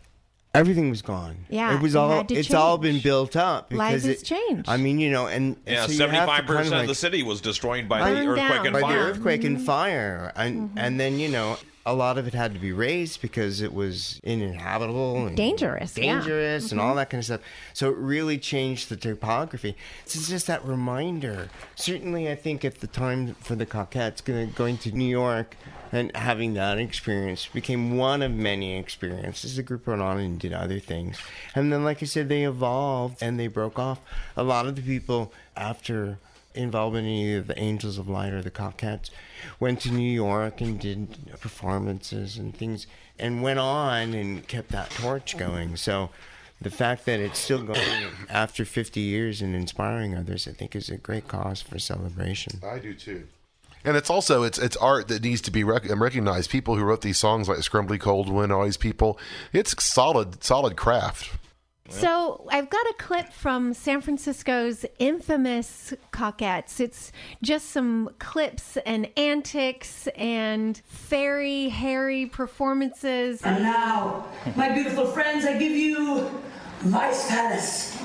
S7: Everything was gone.
S1: Yeah,
S7: it was
S1: it
S7: all.
S1: had to
S7: it's all been built up.
S1: Life
S7: because
S1: has
S7: it,
S1: changed.
S7: I mean, you know, and
S2: Yeah,
S7: so you have to
S2: seventy-five
S7: kind
S2: percent
S7: of
S2: of the city was destroyed by the
S1: Burned
S2: earthquake
S1: down.
S2: and
S7: by
S2: fire.
S7: the earthquake and fire, and
S1: Mm-hmm.
S7: and then you know a lot of it had to be raised because it was uninhabitable and
S1: Dangerous, yeah.
S7: dangerous, and
S1: Mhm.
S7: all that kind of stuff. So it really changed the topography. This is just that reminder. Certainly, I think at the time for the Cockettes, going going to New York. And having that experience became one of many experiences. The group went on and did other things. And then, like I said, they evolved and they broke off. A lot of the people after involvement in either the Angels of Light or the Cockettes went to New York and did performances and things and went on and kept that torch going. So the fact that it's still going after 50 years and inspiring others, I think is a great cause for celebration.
S6: I do too. And it's also it's it's art that needs to be rec- um, recognized. People who wrote these songs like Scrumbly Koldewyn, all these people, it's solid solid craft.
S1: So I've got a clip from San Francisco's infamous Cockettes. It's just some clips and antics and fairy hairy performances.
S18: And now, my beautiful friends, I give you Vice Palace.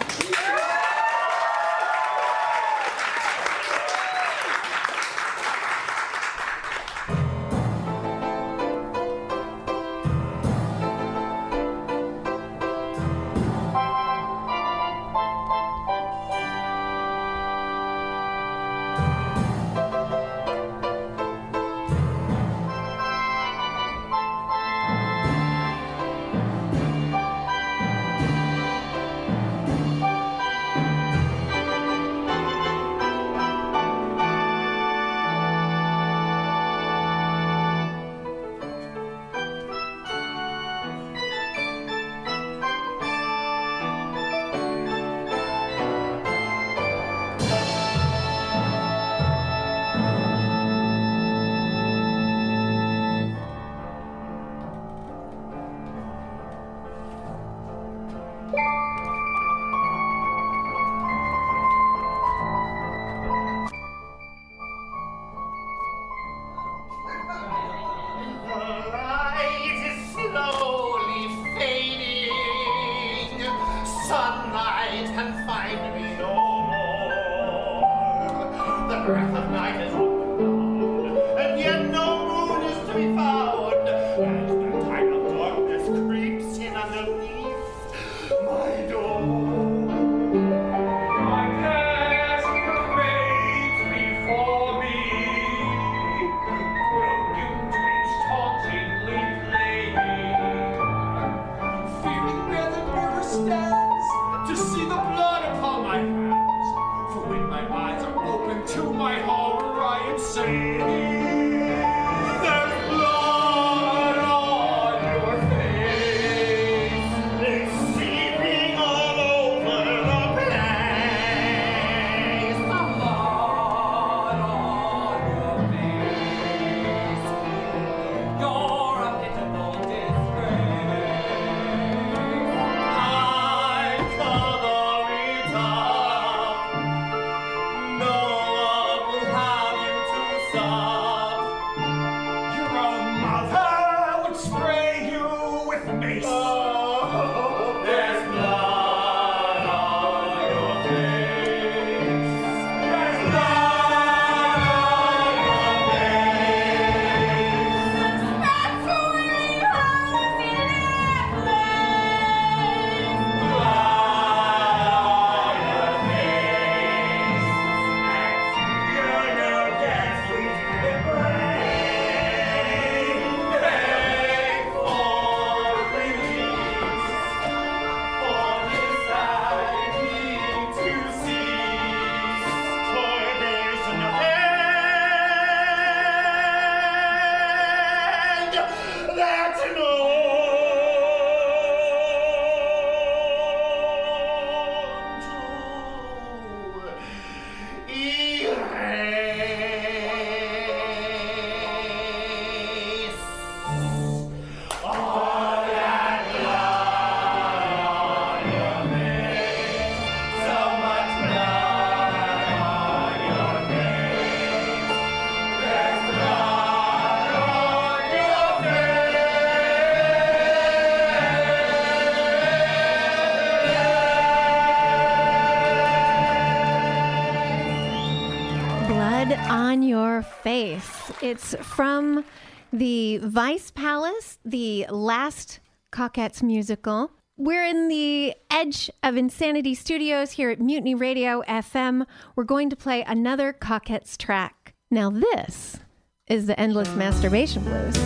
S3: It's
S19: from the Vice Palace, the last Cockettes musical. We're in the Edge of Insanity Studios here at Mutiny Radio FM. We're going to play another Cockettes track. Now, this is the Endless Masturbation Blues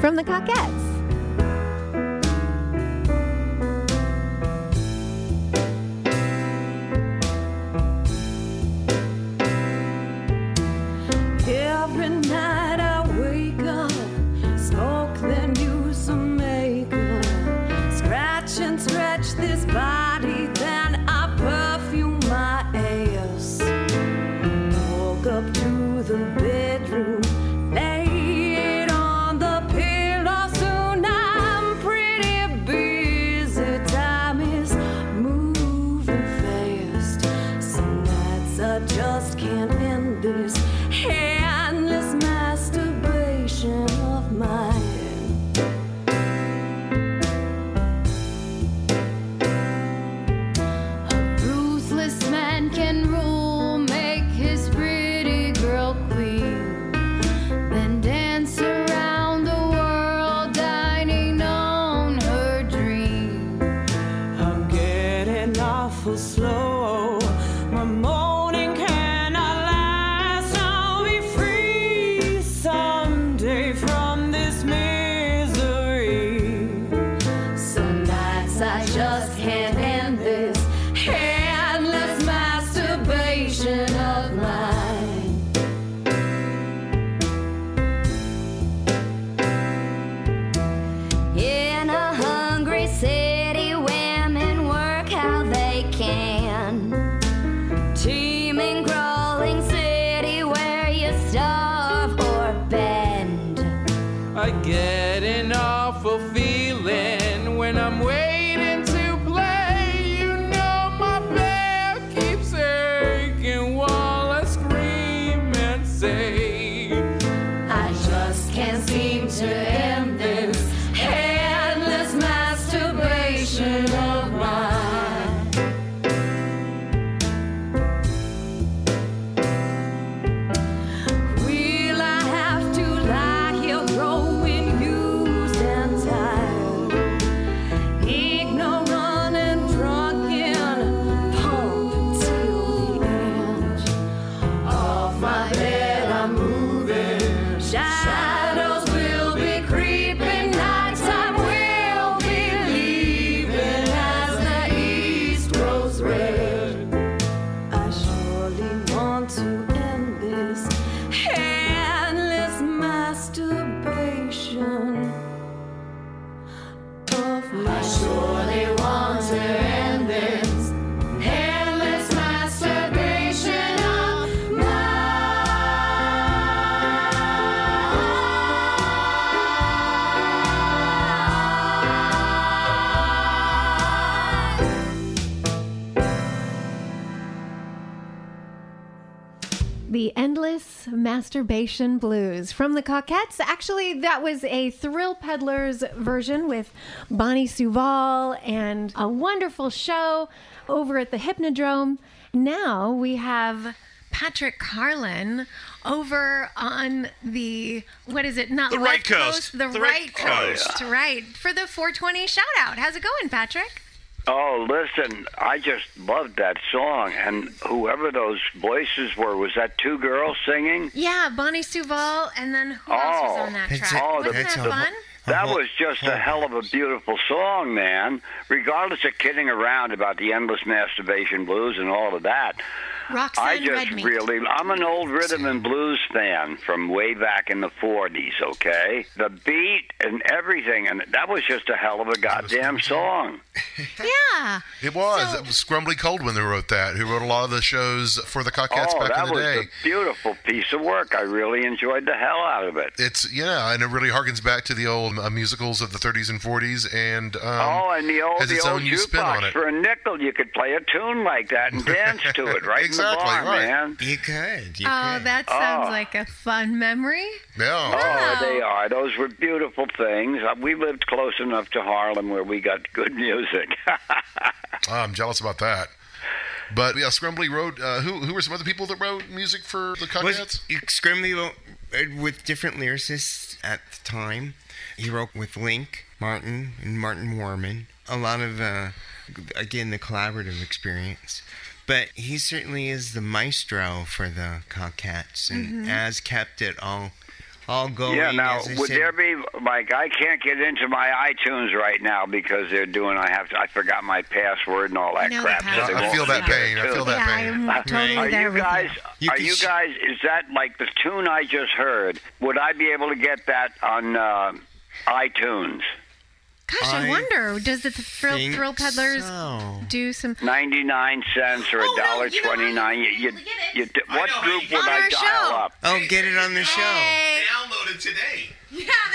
S19: from the Cockettes. Blues from the Cockettes. Actually, that was a Thrill Peddlers version with Bonnie Suval and a wonderful show over at the Hypnodrome. Now we have Patrick Carlin over on the what is it? Not
S1: The right coast.
S19: the,
S1: The
S19: right,
S1: right
S19: coast.
S1: coast.
S19: Right for the 420 shout out. How's it going, Patrick?
S3: Oh, listen, I just loved that song. And whoever those voices were, was that two girls singing?
S19: Yeah, Bonnie Suval, and then who else was oh. on that track?
S3: oh,
S19: Wasn't that fun?
S3: That was just a hell of a beautiful song, man. Regardless of kidding around about the endless masturbation blues and all of that,
S19: Roxanne
S3: I just
S19: Redmeat.
S3: really, I'm an old rhythm and blues fan from way back in the 40s, okay? The beat and everything, and that was just a hell of a goddamn song.
S19: Yeah.
S6: It was. it was Scrumbly Koldewyn who wrote that, who wrote a lot of the shows for the Cockettes
S3: oh,
S6: back
S3: that
S6: in the
S3: was
S6: day.
S3: a beautiful piece of work. I really enjoyed the hell out of it.
S6: It's yeah, and it really harkens back to the old uh, musicals of the 30s and 40s, and um,
S3: oh, and the old
S6: has
S3: the
S6: its
S3: old
S6: own new spin on
S3: jukebox
S6: it.
S3: for a nickel, you could play a tune like that and dance to it right
S6: Exactly,
S3: in the bar,
S6: right.
S3: man.
S7: You could.
S19: oh, that sounds
S3: Oh.
S19: like a fun memory.
S3: Oh, they are. Those were beautiful things. Uh, We lived close enough to Harlem where we got good music.
S6: Oh, I'm jealous about that. But yeah, Scrumbly wrote. Uh, who who were some other people that wrote music for the
S7: Was
S6: Cockettes?
S7: Scrumbly wrote uh, with different lyricists at the time. He wrote with Link Martin and Martin Warman. A lot of, uh, again, the collaborative experience. But he certainly is the maestro for the Cockettes and
S20: Mhm.
S7: has kept it all, all going.
S20: yeah, now
S7: as
S20: would
S7: said.
S20: there be like I can't get into my iTunes right now because they're doing I have to I forgot my password and all that
S6: know
S20: crap. so they.
S6: I feel that pain. I feel that Yeah, pain. I'm totally
S20: are
S6: there
S20: you guys
S6: you. You
S20: are you
S6: sh-
S20: guys is that like the tune I just heard? Would I be able to get that on uh, iTunes?
S1: Gosh, I,
S20: I
S1: wonder, does the thrill, thrill peddlers
S20: so.
S1: do some?
S20: Ninety nine cents or a oh, dollar twenty nine. You, you, you, d- what group would I dial
S1: show.
S20: up?
S7: Oh, get it on the show.
S2: Download it today.
S1: Yeah, that's right. You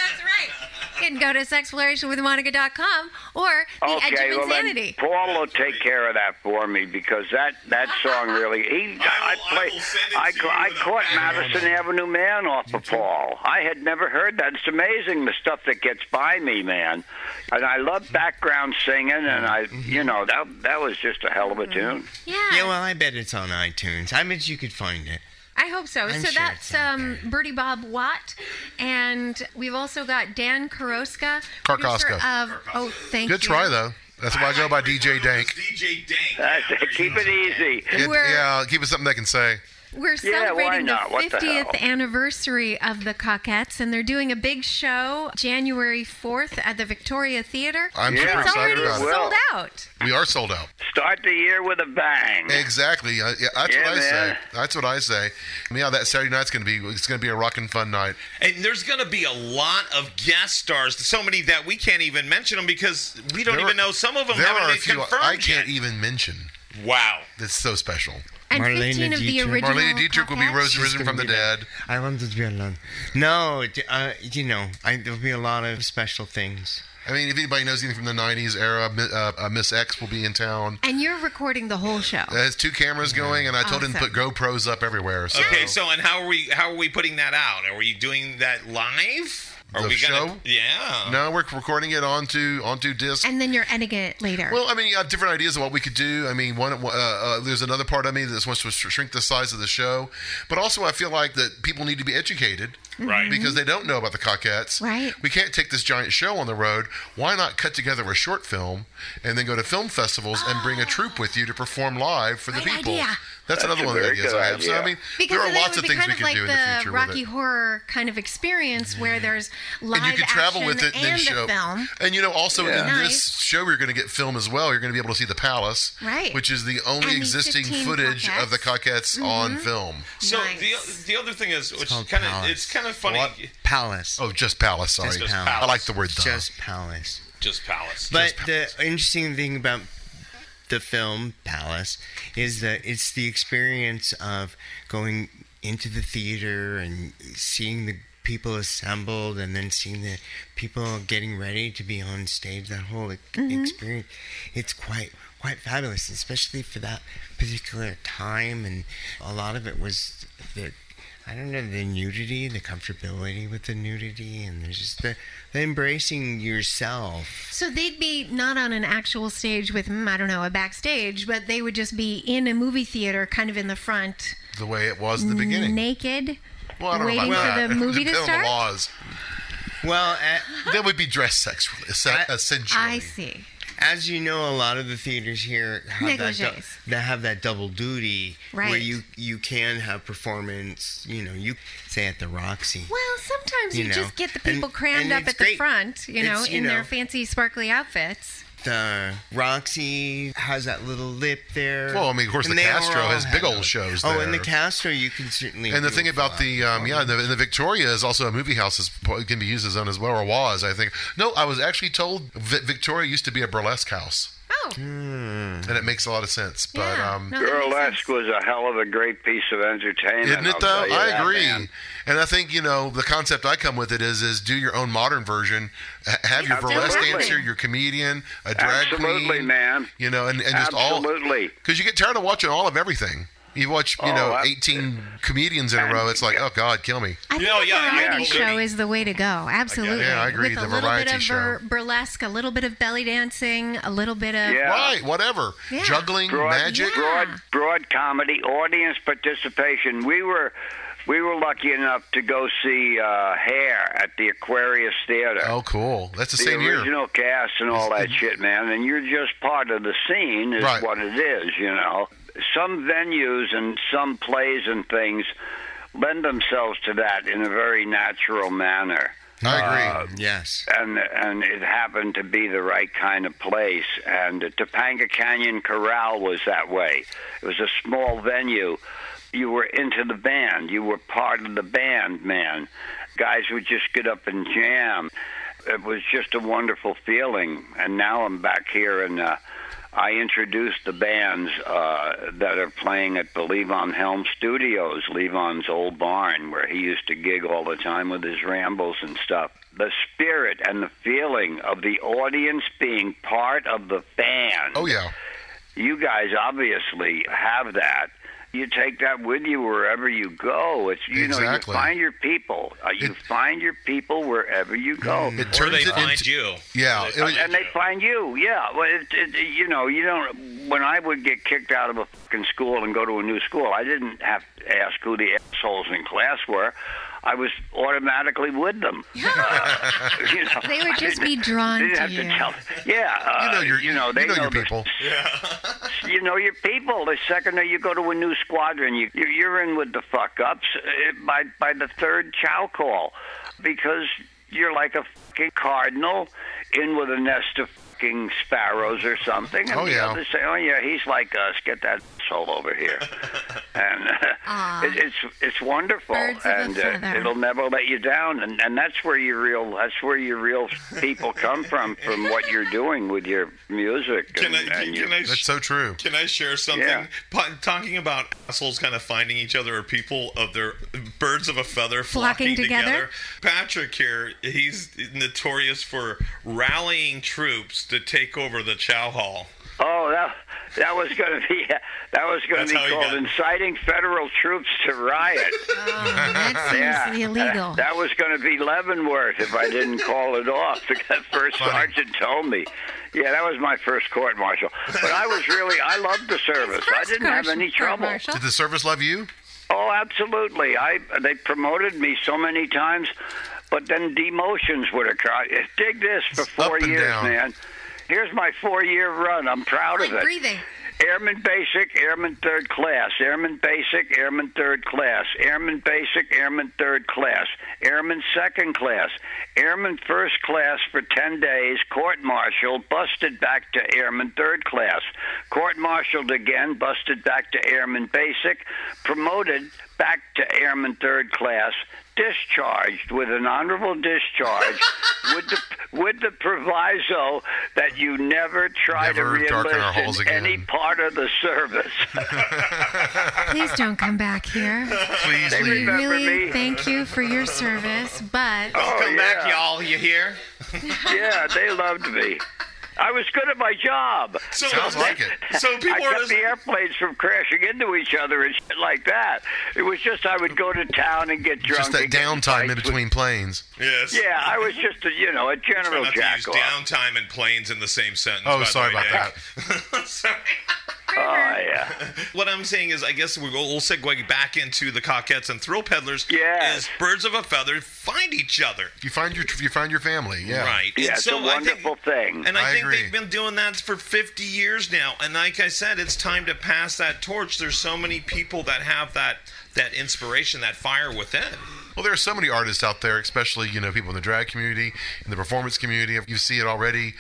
S1: can go to sexplorationwithmonica.com or the Edge
S20: Okay,
S1: of
S20: well
S1: Insanity.
S20: then Paul will take care of that for me because that that song really he I, play I, ca- I caught Madison Avenue Man off of Paul. I had never heard that. It's amazing the stuff that gets by me, man. And I love background singing, and I you know that that was just a hell of a tune.
S1: Yeah.
S7: Yeah, well, I bet it's on iTunes. I bet you could find it.
S1: I hope so.
S7: I'm
S1: so
S7: sure
S1: that's um, Birdie-Bob Watt, and we've also got Dan Karoska, producer
S6: Karkoska.
S1: of. Oh, thank
S6: Good
S1: you.
S6: Good try though. That's why I go by DJ Dank.
S2: DJ Dank.
S20: That's. Keep it easy.
S6: It- yeah, keep it something they can say.
S1: We're celebrating
S20: not?
S1: the
S20: What the
S1: 50th anniversary of the Cockettes, and they're doing a big show January 4th at the Victoria Theater.
S6: I'm
S20: Yeah.
S6: super
S1: it's
S6: excited
S1: already
S6: about it.
S1: sold out.
S6: We are sold out.
S20: Start the year with a bang.
S6: Exactly. Uh, yeah, that's
S20: Yeah,
S6: what I say. That's what I say. Yeah, that Saturday night's going to be. It's going to be a rocking fun night.
S2: And there's going to be a lot of guest stars, so many that we can't even mention them because we don't
S6: There
S2: even
S6: are-
S2: know some of them
S6: There
S2: haven't
S6: are a
S2: been
S6: few
S2: confirmed
S6: I can't
S2: yet.
S6: even mention.
S2: Wow.
S6: That's so special.
S1: And 15 of the original
S6: Marlene Dietrich will be
S1: Cockettes.
S6: rose, risen from the dead.
S7: I want to be alone. No, uh, you know, I, there'll be a lot of special things.
S6: I mean, if anybody knows anything from the '90s era, uh, uh, Miss X will be in town.
S1: And you're recording the whole show.
S6: There's two cameras going, and I told him to put GoPros up everywhere. So.
S2: Okay, so and how are we how are we putting that out? Are we doing that live? Are
S6: The
S2: we gonna
S6: show?
S2: Yeah.
S6: No, we're recording it onto onto disc.
S1: And then you're editing it later.
S6: Well, I mean, you have different ideas of what we could do. I mean, one, uh, uh, there's another part of me that wants to shrink the size of the show, but also I feel like that people need to be educated,
S2: Right.
S6: Because they don't know about the Cockettes.
S1: Right.
S6: We can't take this giant show on the road. Why not cut together a short film and then go to film festivals and bring a troupe with you to perform live for the people?
S1: idea.
S6: That's,
S20: That's
S6: another one of the ideas I have. So I mean,
S1: because
S6: there are lots
S1: it
S6: of
S1: be
S6: things
S1: kind
S6: we
S1: of
S6: could
S1: like
S6: do in the
S1: the
S6: future
S1: Rocky
S6: with it.
S1: Horror kind of experience where there's live
S6: and you can travel
S1: action
S6: with it and then
S1: and
S6: show.
S1: film.
S6: And you know, also
S1: Yeah.
S6: in
S1: Nice.
S6: this show, you're going to get film as well. You're going to be able to see the palace,
S1: Right.
S6: Which is the only
S1: And
S6: existing
S1: 15
S6: footage of the Cockettes on
S1: Mhm.
S6: film.
S2: So the the other thing is, which kind of it's kind of funny.
S7: What? Palace.
S6: Oh, just palace. Sorry,
S7: Just
S6: I like the word. The.
S7: Just Palace.
S2: Just Palace.
S7: But the interesting thing about the film Palace is that it's the experience of going into the theater and seeing the people assembled and then seeing the people getting ready to be on stage that whole
S1: Mhm.
S7: experience it's quite quite fabulous especially for that particular time and a lot of it was the I don't know the nudity, the comfortability with the nudity, and there's just the, the embracing yourself.
S1: So they'd be not on an actual stage with, mm, I don't know, a backstage, but they would just be in a movie theater, kind of in the front,
S6: the way it was in the beginning.
S1: naked,
S6: Well, I don't
S1: waiting
S6: know about
S1: for
S6: that.
S1: the movie to start.
S6: the laws.
S7: Well,
S6: they would be dressed sexually, essen- essentially.
S1: I see.
S7: As you know, a lot of the theaters here have that, du- that have that double duty where you you can have performance. You know, you say at the Roxy.
S1: Well, sometimes you,
S7: You know,
S1: just get the
S7: and-
S1: people crammed
S7: and
S1: up at the front, you know,
S7: you
S1: in their fancy, sparkly outfits.
S7: The Roxy has that little lip there.
S6: Well, I mean, of course,
S7: And
S6: the Castro has big old
S7: those.
S6: shows
S7: Oh, and the
S6: there.
S7: Castro, you can certainly.
S6: And the thing about the um, yeah, the, and the Victoria is also a movie house. Is can be used as own as well, or was I think? No, I was actually told Vi- Victoria used to be a burlesque house.
S1: Oh,
S6: and it makes a lot of sense. But um,
S20: Burlesque was a hell of a great piece of entertainment.
S6: Isn't it
S20: I'll
S6: though? I
S20: that,
S6: agree.
S20: man.
S6: And I think you know the concept I come with it is is do your own modern version. H- Have your burlesque dancer, your comedian, a drag
S20: Absolutely,
S6: queen,
S20: man.
S6: You know, and, and just all
S20: Absolutely.
S6: because you get tired of watching all of everything. You watch, you
S3: Oh,
S6: know,
S3: I-
S6: 18 comedians in a row. It's like, oh God, kill me.
S1: I think
S2: Yeah,
S1: a
S2: yeah,
S1: variety
S2: yeah,
S1: show is the way to go. Absolutely.
S6: Yeah, I agree.
S1: With a
S6: The
S1: little
S6: variety
S1: bit of
S6: show.
S1: bur- burlesque, a little bit of belly dancing, a little bit of
S3: Yeah.
S6: Right, whatever.
S1: Yeah.
S6: Juggling,
S3: broad,
S6: magic.
S3: broad, broad comedy, audience participation. We were, we were lucky enough to go see uh, Hair at the Aquarius Theater.
S6: Oh, cool. That's the,
S3: the
S6: same year.
S3: The original cast and all that shit, man. And you're just part of the scene, is
S6: Right.
S3: what it is, you know. Some venues and some plays and things lend themselves to that in a very natural manner.
S6: I
S3: Uh,
S6: agree.
S7: Yes.
S3: and and it happened to be the right kind of place. And the Topanga Canyon Corral was that way. It was a small venue. You were into the band. You were part of the band, man. Guys would just get up and jam. It was just a wonderful feeling. And now I'm back here and. Uh, I introduced the bands uh, that are playing at the Levon Helm Studios, Levon's old barn, where he used to gig all the time with his rambles and stuff. The spirit and the feeling of the audience being part of the band.
S6: Oh, yeah.
S3: You guys obviously have that. You take that with you wherever you go. It's you know you find your people. Uh, you find your people wherever you go.
S6: It
S2: Or
S6: turns
S2: they
S6: it
S2: find
S6: into,
S2: you.
S6: Yeah. it was-
S3: and they find you. Yeah, well, it, it, you know, you don't. When I would get kicked out of a fucking school and go to a new school, I didn't have to ask who the assholes in class were. I was automatically with them. Uh, you know,
S1: They would just be drawn
S3: didn't
S1: to
S3: have
S1: you.
S3: To tell, yeah, uh,
S6: you know your,
S3: you know, they
S6: you know your
S3: the-
S6: people.
S3: you know your people. The second that you go to a new squadron, you you're- you're in with the fuck ups uh, by by the third chow call, because you're like a fucking cardinal in with a nest of fucking sparrows or something, and
S6: Oh,
S3: the others say, "Oh yeah, he's like us. Get that soul over here," and
S1: Aw.
S3: it, it's it's wonderful,
S1: Birds
S3: and uh, it'll never let you down, and and that's where your real that's where your real people come from from what you're doing with your music
S2: Can
S3: and,
S2: I,
S3: and
S2: can,
S3: your
S2: I
S6: That's so true.
S2: Can I share something?
S3: Yeah.
S2: Pa- talking about assholes kind of finding each other or people of their birds of a feather
S1: Flocking
S2: flocking,
S1: together?
S2: Patrick here, he's notorious for rallying troops to take over the Chow Hall.
S3: Oh, that that was going to be that was going to be called inciting federal troops to riot.
S1: Oh, that seems
S3: yeah,
S1: illegal.
S3: That, that was going to be Leavenworth if I didn't call it off. The first
S6: Funny.
S3: sergeant told me. Yeah, that was my first court martial. But I was really I loved the service. I didn't have any trouble.
S6: Did the service love you?
S3: Oh, absolutely. I they promoted me so many times, but then demotions would occur. Dig this for four
S6: up and
S3: years,
S6: down.
S3: man. Here's my four-year run. I'm proud
S1: like
S3: of it.
S1: breathing.
S3: Airman Basic, Airman Third Class, Airman Basic, Airman Third Class, Airman Basic, Airman Third Class, Airman Second Class, Airman First Class for 10 days, court martialed, busted back to Airman Third Class, court martialed again, busted back to Airman Basic, promoted back to Airman Third Class, discharged with an honorable discharge with the with the proviso that you never try
S6: Never
S3: to
S6: darken our halls
S3: re-enlist in any part of the service.
S1: Please don't come back here.
S6: Please
S3: They
S1: We
S6: leave.
S3: remember
S1: really
S3: me.
S1: thank you for your service, but
S3: Oh,
S2: Come
S3: yeah.
S2: back, y'all. You hear?
S3: yeah, they loved me. I was good at my job.
S2: So,
S6: Sounds like it.
S2: So people
S3: I kept
S2: just,
S3: the airplanes from crashing into each other and shit like that. It was just I would go to town and get drunk.
S6: Just that downtime in
S3: fights with-
S6: between planes.
S2: yes.
S3: Yeah, I was just a you know a
S2: Try
S3: general
S2: not to use
S3: jack
S2: downtime and planes in the same sentence.
S6: Oh,
S2: by the
S6: sorry
S2: way,
S6: about
S2: that. sorry.
S3: Oh yeah.
S2: What I'm saying is, I guess we'll, we'll segue back into the Cockettes and Thrill Peddlers.
S3: Yes.
S2: Is birds of a feather find each other.
S6: You find your you find your family, yeah.
S2: Right.
S3: Yeah,
S2: And
S3: it's
S2: so
S3: a
S2: I think-
S3: wonderful thing.
S2: And I,
S6: I
S2: think
S6: agree.
S2: they've been doing that for 50 years now. And like I said, it's time to pass that torch. There's so many people that have that that inspiration, that fire within.
S6: Well, there are so many artists out there, especially you know people in the drag community, in the performance community. You see it already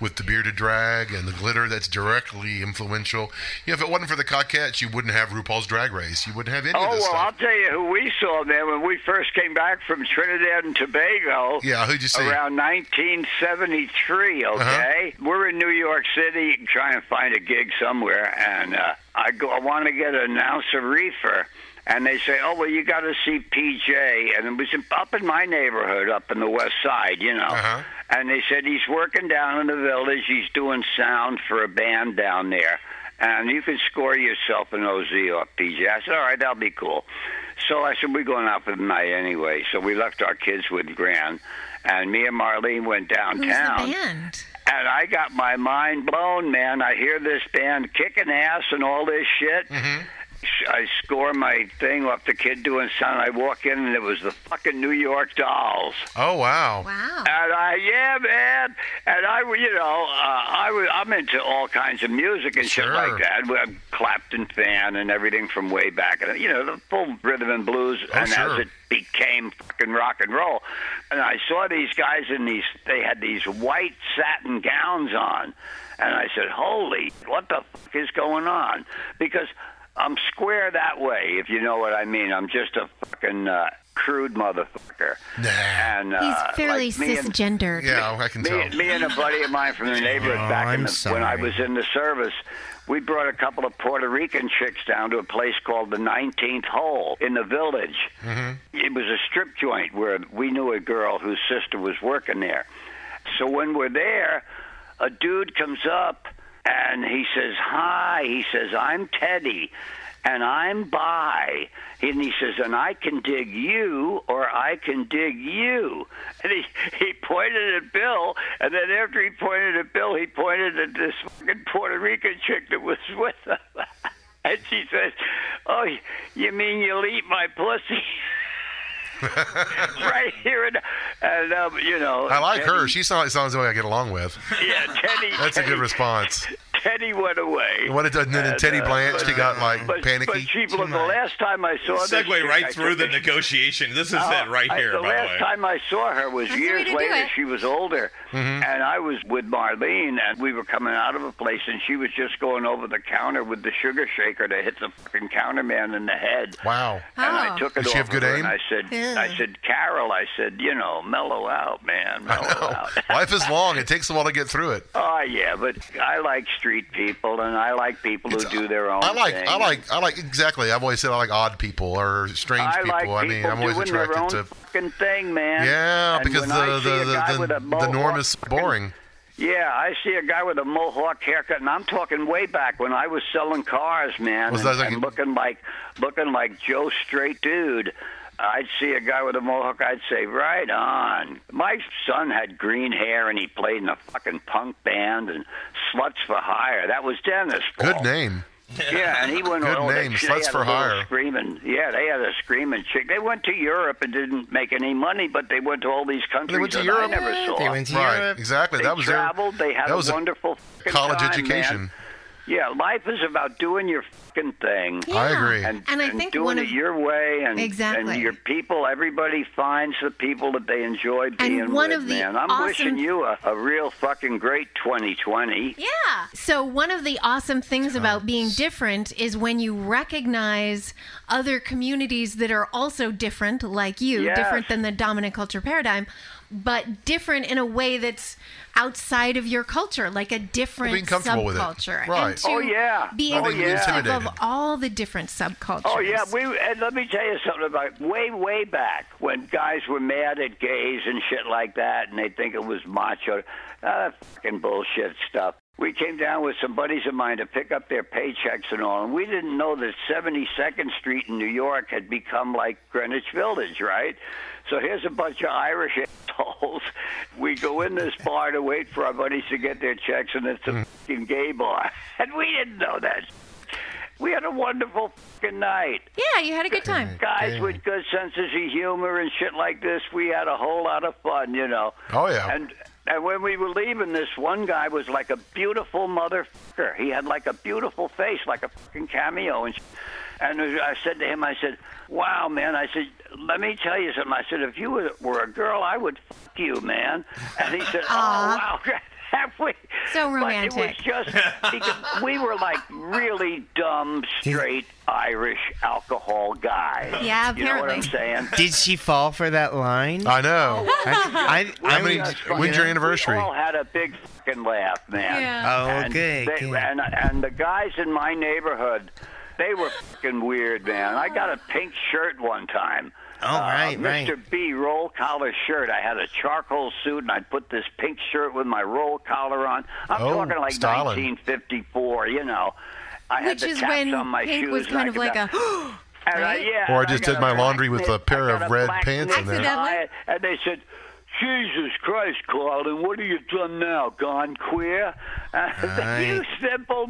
S6: with the bearded drag and the glitter. That's directly influential. You know, if it wasn't for the Cockettes, you wouldn't have RuPaul's Drag Race. You wouldn't have any
S3: Oh
S6: of this Oh,
S3: well, I'll tell you who we saw, then When we first came back from Trinidad and Tobago,
S6: Yeah, who'd you see?
S3: around 1973.
S6: Uh-huh.
S3: Okay, we're in New York City trying to find a gig somewhere, and uh, I go. I want to get an ounce of reefer. And they say, "Oh well, you got to see PJ," and it was up in my neighborhood, up in the West Side, you know.
S6: Uh-huh.
S3: And they said he's working down in the village. He's doing sound for a band down there.
S20: and you can score yourself an OZ off PJ. I said, all right, that'll be cool. So I said, we're going out for the night anyway. So we left our kids with Gran, and me and Marlene went downtown.
S21: Who's
S20: downtown.
S21: the band?
S20: And I got my mind blown, man. I hear this band kicking ass and all this shit. I score my thing off the kid doing sound. I walk in and it was the fucking New York Dolls.
S6: Oh wow.
S21: Wow.
S20: And I, yeah, man. And I, you know, uh, I was, I'm into all kinds of music and shit like that. I'm Clapton fan and everything from way back, and you know, the full rhythm and blues.
S6: Oh,
S20: and
S6: sure.
S20: as it became fucking rock and roll, and I saw these guys in these, they had these white satin gowns on, and I said, "Holy, what the fuck is going on?" Because I'm square that way, if you know what I mean. I'm just a fucking uh, crude motherfucker. And uh,
S21: He's fairly
S20: like me and-
S6: Yeah, I can
S20: me,
S6: tell.
S20: me and a buddy of mine from the neighborhood
S7: Oh,
S20: back in
S7: I'm
S20: the, when I was in the service, we brought a couple of Puerto Rican chicks down to a place called the 19th Hole in the village. It was a strip joint where we knew a girl whose sister was working there. So when we're there, a dude comes up and he says, Hi. He says, I'm Teddy and I'm bi. And he says, and I can dig you or I can dig you. And he, he pointed at Bill, and then after he pointed at Bill, he pointed at this fucking Puerto Rican chick that was with him. And she says, Oh, you mean you'll eat my pussy? right here and, and um, you know.
S6: I like her. She sounds sounds like I get along with.
S20: Yeah, Teddy.
S6: That's a good response.
S20: Teddy went away.
S6: What it does, and then
S20: And,
S6: Teddy
S20: uh,
S6: Blanche, he got like
S20: but,
S6: panicky.
S20: But she, the last time I saw this
S2: Segue
S20: chick,
S2: right
S20: I
S2: through the
S20: a-
S2: negotiation. This is
S20: Oh,
S2: it right
S20: I-
S2: here,
S20: the
S2: by the
S20: last
S2: way.
S20: time I saw her was
S21: That's the
S20: years later. She was older,
S6: Mm-hmm.
S20: and I was with Marlene, and we were coming out of a place, and she was just going over the counter with the sugar shaker to hit the fucking counterman in the head.
S6: Wow.
S20: And I
S21: Oh.
S20: took it
S6: Does she have good
S20: her,
S6: aim?
S20: And I said, I said, Carol, I said, you know, mellow out, man, mellow out.
S6: Life is long. It takes a while to get through it.
S20: Oh yeah, but I like street people, and I like people who do their own
S6: I like,
S20: thing.
S6: I like, I like exactly. I've always said I like odd people or strange
S20: I
S6: people. I mean, I'm always attracted to.
S20: fucking thing, man.
S6: Yeah,
S20: And
S6: because the the the, the, the norm is boring.
S20: Yeah, I see a guy with a mohawk haircut, and I'm talking way back when I was selling cars, man,
S6: Was
S20: and,
S6: that like-
S20: and looking like looking like Joe Straight Dude. I'd see a guy with a mohawk, I'd say, right on. My son had green hair, and he played in a fucking punk band and Sluts for Hire. That was Dennis.
S6: Good name.
S20: Yeah, and he went
S6: Good
S20: they-
S6: name,
S20: they
S6: Sluts for Hire.
S20: Screaming, yeah, they had a screaming chick. They went to Europe and didn't make any money, but they went to all these countries
S6: They went to
S20: that
S6: Europe.
S20: I never saw.
S7: They went to
S6: Right,
S7: Europe.
S6: exactly.
S20: They
S6: that was their.
S20: They had
S6: that
S20: a
S6: was a
S20: wonderful
S6: college
S20: time,
S6: education.
S20: Man. Yeah, life is about doing your fucking thing.
S6: I agree.
S20: And,
S21: And I think
S20: doing
S21: one
S20: it your way, and
S21: Exactly.
S20: and your people. Everybody finds the people that they enjoy being and
S21: one
S20: with.
S21: of the
S20: man, I'm
S21: awesome-
S20: wishing you a, a real fucking great 2020.
S21: Yeah. So, one of the awesome things about being different is when you recognize other communities that are also different, like you,
S20: Yes.
S21: different than the dominant culture paradigm, but different in a way that's outside of your culture, like a different
S6: being comfortable with it.
S21: subculture.
S6: Right.
S21: And to
S20: Oh, yeah.
S21: be
S20: Oh,
S21: able
S20: yeah.
S21: to of all the different subcultures.
S20: Oh yeah, we and let me tell you something about way way back when guys were mad at gays and shit like that, and they think it was macho. Uh, fucking bullshit stuff. We came down with some buddies of mine to pick up their paychecks and all, and we didn't know that 72nd Street in New York had become like Greenwich Village, right? So here's a bunch of Irish assholes. We go in this bar to wait for our buddies to get their checks, and it's a fucking gay bar, and we didn't know that. We had a wonderful fucking night.
S21: Yeah, you had a good time.
S20: Guys with good senses of humor and shit like this, we had a whole lot of fun, you know.
S6: Oh, yeah.
S20: And and when we were leaving, this one guy was like a beautiful motherfucker. He had like a beautiful face, like a fucking cameo. And sh- and I said to him, I said, "Wow, man!" I said, "Let me tell you something." I said, "If you were, were a girl, I would fuck you, man." And he said, "Oh wow." Have we?
S21: So
S20: But it was just because we were like really dumb, straight Irish alcohol guys.
S21: Yeah,
S20: You know what I'm
S21: apparently.
S20: saying?
S7: Did she fall for that line?
S6: I know.
S7: Oh, I, I,
S6: How many-
S7: would-
S6: when's your anniversary?
S20: We all had a big fucking laugh, man.
S21: Yeah.
S7: Oh,
S20: and they-
S7: good.
S20: And, and the guys in my neighborhood, they were fucking weird, man. I got a pink shirt one time.
S7: Oh,
S20: Uh,
S7: right,
S20: Mr.
S7: right.
S20: B roll collar shirt. I had a charcoal suit, and I'd put this pink shirt with my roll collar on. I'm
S6: Oh,
S20: talking like
S6: styling.
S20: 1954, you know. I had
S21: Which
S20: the
S21: is
S20: taps
S21: when
S20: on my
S21: Pink
S20: shoes.
S21: was kind of like
S20: a.
S21: a.
S20: And I,
S21: right?
S20: yeah,
S6: Or I just
S20: got
S6: did my laundry with a pair of
S20: a
S6: red pants in there.
S20: And they said, Jesus Christ, Carlin, what have you done now? Gone queer?
S7: Right.
S20: you simple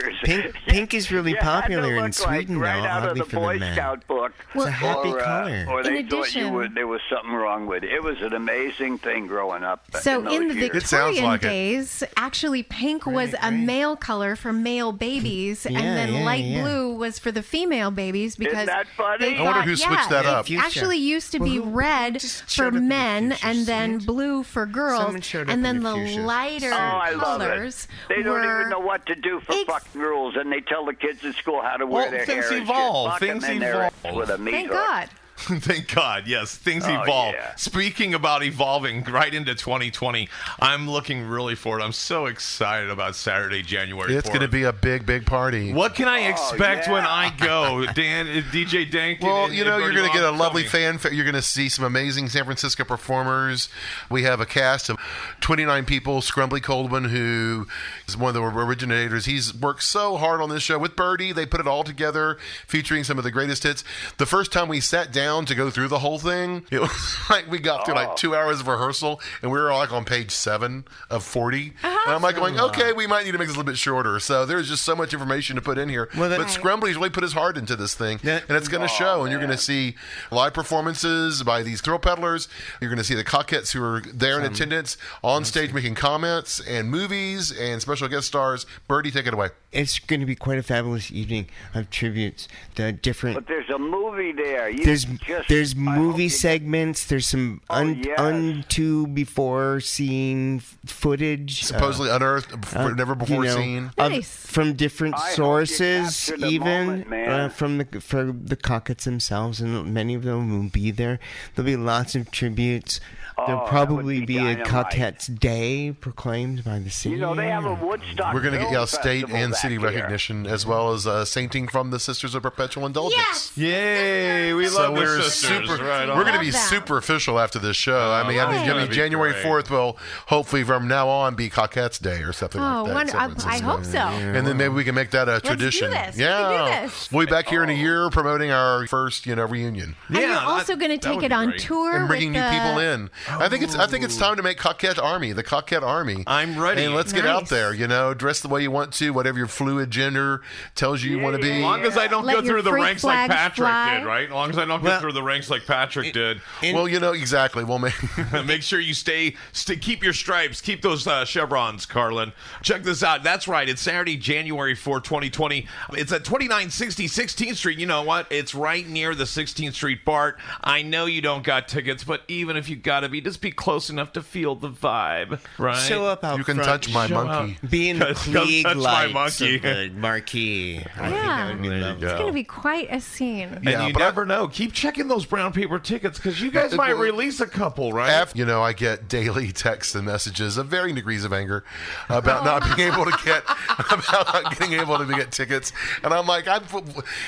S20: motherfuckers.
S7: Pink, pink is really
S20: You
S7: popular in Sweden,
S20: like right
S7: though,
S20: out of
S7: oddly
S20: the
S7: for
S20: Boy
S7: the men.
S20: Scout book.
S7: It's a happy
S20: or, uh,
S7: color.
S20: or they
S21: In
S20: thought you were, there was something wrong with it. It was an amazing thing growing up.
S21: So
S20: in, those
S21: in the
S20: years.
S21: Victorian days, actually pink was a male color for male babies,
S7: Yeah,
S21: and then
S7: yeah,
S21: light
S7: yeah.
S21: blue was for the female babies because
S20: that funny?
S21: they
S20: I wonder
S21: thought-
S6: who switched
S21: yeah,
S6: that up.
S21: It actually used to be red for men and then blue for girls,
S20: Someone showed up
S21: and then
S20: the
S21: the lighter
S20: Oh, I love
S21: colors.
S20: They don't
S21: were
S20: even know what to do for fucking rules, and they tell the kids in school how to wear
S2: Well,
S20: their
S2: things
S20: hair. and shit.
S2: evolve.
S20: Fuck 'em
S2: Things
S20: in there
S2: evolve.
S20: With a meat
S21: Thank
S20: hook.
S21: God.
S2: Thank God. Yes, things
S20: Oh,
S2: evolve.
S20: yeah.
S2: Speaking about evolving right into 2020, I'm looking really forward. I'm so excited about Saturday, January
S6: It's going to be a big, big party.
S2: What can
S20: Oh,
S2: I expect when I go, Dan? uh, DJ Dank.
S6: Well,
S2: and-
S6: you
S2: and
S6: know, you're going to get a lovely
S2: tell me.
S6: fanfare. You're going to see some amazing San Francisco performers. We have a cast of 29 people. Scrumbly Koldewyn, who is one of the originators, he's worked so hard on this show with Birdie. They put it all together, featuring some of the greatest hits. The first time we sat down to go through the whole thing, it was like we got through
S20: Oh.
S6: like two hours of rehearsal, and we were like on page seven of 40.
S20: Uh-huh.
S6: And I'm like going, okay, we might need to make this a little bit shorter. So there's just so much information to put in here.
S7: Well, that-
S6: but Scrumbly's really put his heart into this thing, and it's going to
S20: Oh,
S6: show. And you're going to see live performances by these thrill peddlers. You're going to see the Cockettes who are there in attendance on stage making comments and movies and special guest stars. Birdie, take it away.
S7: It's going to be quite a fabulous evening of tributes. The different
S20: But there's a movie there. You
S7: there's
S20: just,
S7: there's movie segments. There's some un,
S20: yes.
S7: unto before seen footage,
S6: Supposedly unearthed, before- never before
S7: you know,
S6: seen.
S7: of-
S21: Nice.
S7: from different
S20: I
S7: sources, even
S20: moment,
S7: uh, from the from the Cockettes themselves, and many of them will be there. There'll be lots of tributes. There'll
S20: Oh,
S7: probably
S20: be
S7: be, a
S20: dynamite.
S7: Cockettes Day proclaimed by the city.
S20: You know, they have a Woodstock.
S6: We're going to get y'all state and
S20: back
S6: city
S20: here.
S6: recognition as well as uh, sainting from the Sisters of Perpetual Indulgence.
S2: Yay! We
S6: So
S2: love the
S6: we're
S2: sisters.
S6: super.
S2: right
S6: we're going to be
S21: Love them.
S6: super official after this show. I mean, I mean, I mean January
S2: great.
S6: fourth will hopefully from now on be Cockettes Day or something
S21: Oh,
S6: like that. in
S21: wonder-
S6: San
S21: I- I hope so.
S6: And then maybe we can make that a
S21: do
S6: tradition.
S21: this. We
S6: Yeah,
S21: can do this.
S6: we'll be back here in a year promoting our first, you know, reunion.
S21: and you're
S2: Yeah,
S21: also going to take it on tour
S6: and bringing new people in. I think it's I think it's time to make Cockette Army, the Cockette Army.
S2: I'm ready.
S6: And let's get out there. You know, dress the way you want to, whatever your fluid gender tells you you want to be.
S2: As long as I don't
S21: Let
S2: go through the ranks like Patrick
S21: fly.
S2: did, right? As long as I don't
S7: Well,
S2: go through the ranks like Patrick did.
S6: well, you know exactly. We'll make.
S2: Make sure you stay, stay, keep your stripes, keep those uh, chevrons, Carlin. Check this out. That's right. It's Saturday, January 4, 2020. It's at 2960 16th Street. You know what? It's right near the 16th Street BART. I know you don't got tickets, but even if you got to be, just be close enough to feel the vibe, right?
S7: Show up out
S6: You can
S7: front.
S6: touch my
S2: Show
S6: monkey.
S7: Be in the
S2: Come
S7: Klieg
S2: touch my
S7: lights
S2: monkey.
S7: of the marquee. I think
S21: Yeah.
S7: that would be
S2: There you
S7: lovely.
S2: go.
S21: It's going to be quite a scene.
S2: And
S6: Yeah,
S2: you
S6: but I-
S2: never know. Keep checking those brown paper tickets because you guys might release a couple, right?
S6: Af- you know, I get daily texts and messages of varying degrees of anger about not being able to get about not getting able to get tickets, and I'm like, I'm.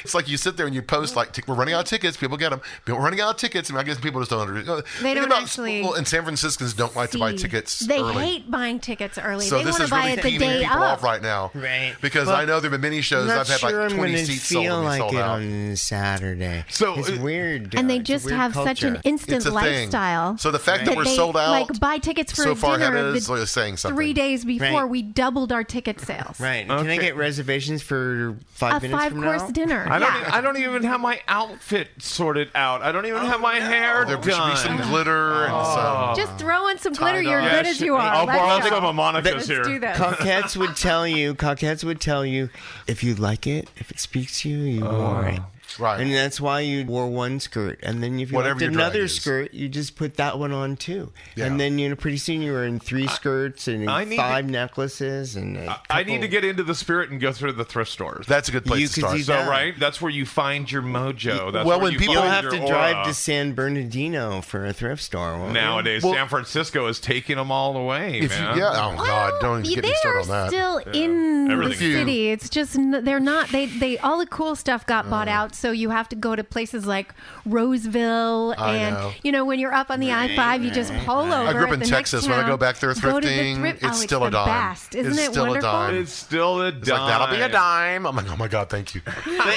S6: It's like you sit there and you post like, "We're running out of tickets. People get them. We're running out of tickets." And I guess people just don't understand.
S21: They don't actually
S6: Well, and San Franciscans don't like to buy tickets
S21: They
S6: early.
S21: hate buying tickets early.
S6: so
S21: they
S6: this
S21: want to
S6: is
S21: buy
S6: really
S21: it the
S6: peeving
S21: day
S6: people
S21: of.
S6: off right now,
S7: Right.
S6: Because
S7: Well,
S6: I know there've been many shows
S7: I'm not
S6: I've had
S7: sure
S6: like
S7: I'm
S6: 20 seats sold
S7: feel
S6: and
S7: like
S6: sold
S7: it
S6: out.
S7: on Saturday.
S2: So,
S7: it's
S2: uh,
S7: weird.
S21: and they just
S7: weird
S21: have such an instant
S6: It's a thing.
S21: lifestyle.
S6: So the fact that
S21: that
S6: we're sold out
S21: like buy tickets for
S6: so
S21: a
S6: far
S21: dinner
S6: ahead is
S21: the
S6: like saying something.
S21: three days before.
S7: Right.
S21: We doubled our ticket sales.
S7: Right. Can I get reservations for five
S21: A
S7: minutes
S21: Five course
S7: now?
S21: dinner.
S2: I don't.
S21: yeah.
S2: I don't even have my outfit sorted out. I don't even have my hair
S6: There should be some glitter and some.
S21: Just throw in some glitter. You're
S2: Yeah,
S21: good as you are.
S2: I'll
S21: Let's
S2: borrow
S21: go.
S2: some of Monica's
S21: Let's
S2: here.
S21: do this.
S7: Cockettes would tell you. Cockettes would tell you if you like it, if it speaks to you, you oh. wore it.
S6: Right.
S7: And that's why you wore one skirt, and then if you
S6: Whatever
S7: liked another skirt, you just put that one on too.
S6: Yeah.
S7: And then you know, pretty soon you were in three skirts and
S2: I need
S7: five necklaces and.
S2: I need to get into the spirit and go through the thrift stores.
S6: That's a good place
S7: You
S6: to
S7: could
S6: start.
S7: do
S2: so
S7: that.
S2: right. That's where you find your mojo. That's
S6: Well,
S2: where
S6: when
S2: you
S6: people-
S7: You'll
S2: find
S7: have
S2: your
S7: to drive to San Bernardino for a thrift store. won't you?
S2: Nowadays,
S6: Well-
S2: San Francisco is taking them all away,
S6: If you,
S2: man.
S6: yeah, oh God, don't even get me
S21: they
S6: started
S21: are
S6: on that.
S21: still in the
S2: Everything's-
S21: city. It's just they're not. They they all the cool stuff got bought mm. out so you have to go to places like Roseville,
S6: I
S21: and
S6: know.
S21: you know when you're up on the I five, you just pull over.
S6: I grew up in Texas. When I go back there
S21: go to the
S6: thrifting,
S21: thrift-
S6: it's
S21: oh,
S6: still a
S21: the
S6: dime.
S21: Best. Isn't
S6: it's
S21: it
S6: still
S21: wonderful?
S6: a dime.
S2: It's still a
S6: It's like that'll be a dime. I'm like, oh my god, thank you.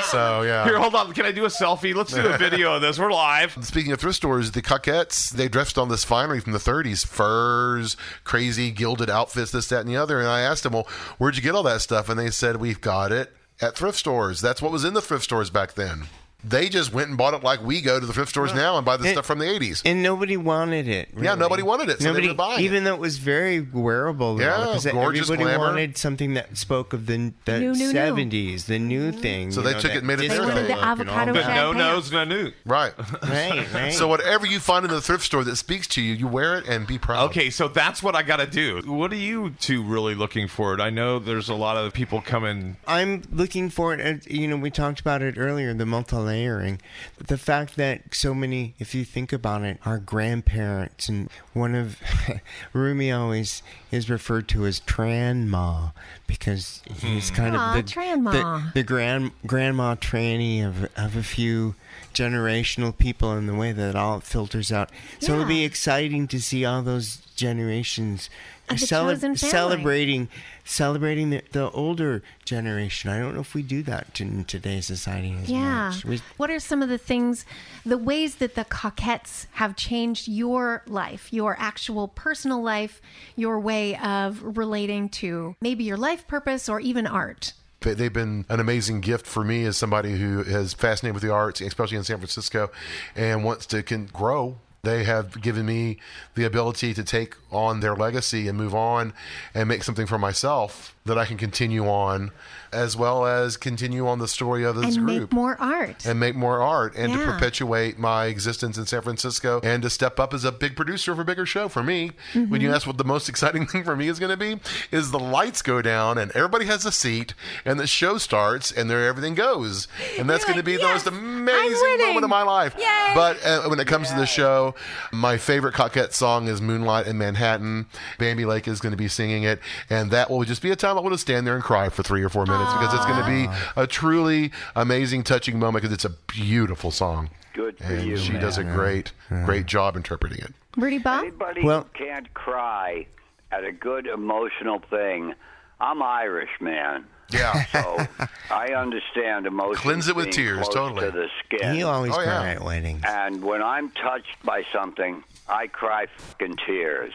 S6: so yeah.
S2: Here, hold on. Can I do a selfie? Let's do a video of this. We're live.
S6: Speaking of thrift stores, the Cockettes, they dressed on this finery from the 30s furs, crazy gilded outfits, this, that, and the other. And I asked them, well, where'd you get all that stuff? And they said, we've got it at thrift stores. That's what was in the thrift stores back then. They just went and bought it like we go to the thrift stores now and buy the
S7: And-
S6: stuff from the 80s.
S7: And nobody wanted it.
S6: Yeah, nobody wanted it, so
S7: nobody,
S6: were buying it.
S7: even though it was very wearable. though,
S6: Yeah,
S7: because
S6: gorgeous
S7: everybody
S6: glamour.
S7: wanted something that spoke of the, the
S21: New, new, new.
S7: 70s, the new mm-hmm. thing.
S6: So they
S7: know,
S6: took it and made it
S7: disco
S6: their thing.
S21: The
S7: look and all
S21: avocado
S7: that.
S2: But no
S21: champagne.
S2: nose, no new.
S6: Right.
S7: Right, right.
S6: So whatever you find in the thrift store that speaks to you, you wear it and be proud.
S2: Okay, so that's what I got to do. What are you two really looking for? I know there's a lot of people coming.
S7: I'm looking for it. You know, we talked about it earlier, the multi-layering. The fact that so many, if you think about it, our grandparents and one of Rumi always is referred to as Tranma because he's hmm. kind
S21: Aw,
S7: of the,
S21: Tranma.
S7: the the grand grandma tranny of of a few generational people and the way that it all filters out. So it'll be exciting to see all those generations
S21: Of the
S7: cele-
S21: chosen family.
S7: celebrating celebrating the, the older generation. I don't know if we do that in today's society as
S21: Yeah.
S7: much. We-
S21: What are some of the things, the ways that the Cockettes have changed your life, your actual personal life, your way of relating to maybe your life purpose or even art?
S6: They- They've been an amazing gift for me as somebody who is fascinated with the arts, especially in San Francisco, and wants to can grow. They have given me the ability to take on their legacy and move on and make something for myself that I can continue on, as well as continue on the story of this
S21: and
S6: group
S21: make more art.
S6: and make more art and to perpetuate my existence in San Francisco and to step up as a big producer of a bigger show for me. When
S21: Mm-hmm.
S6: you ask what the most exciting thing for me is going to be, is the lights go down and everybody has a seat and the show starts and there everything goes. And that's going to be the most amazing moment of my life. But uh, when it comes to the show, my favorite Cockette song is Moonlight in Manhattan. Bambi Lake is going to be singing it. And that will just be a time I want to stand there and cry for three or four minutes because it's going to be a truly amazing, touching moment because it's a beautiful song.
S20: Good for
S6: And
S20: you,
S6: she
S20: man.
S6: does a great, great job interpreting it.
S21: Rudy Bob?
S20: Anybody
S7: Well-
S20: who can't cry at a good emotional thing, I'm Irish, man.
S6: Yeah.
S20: So I understand emotion.
S6: Cleanse it with tears, totally.
S20: To the skin.
S7: You always
S6: Oh, yeah.
S7: at weddings.
S20: And when I'm touched by something, I cry fucking tears.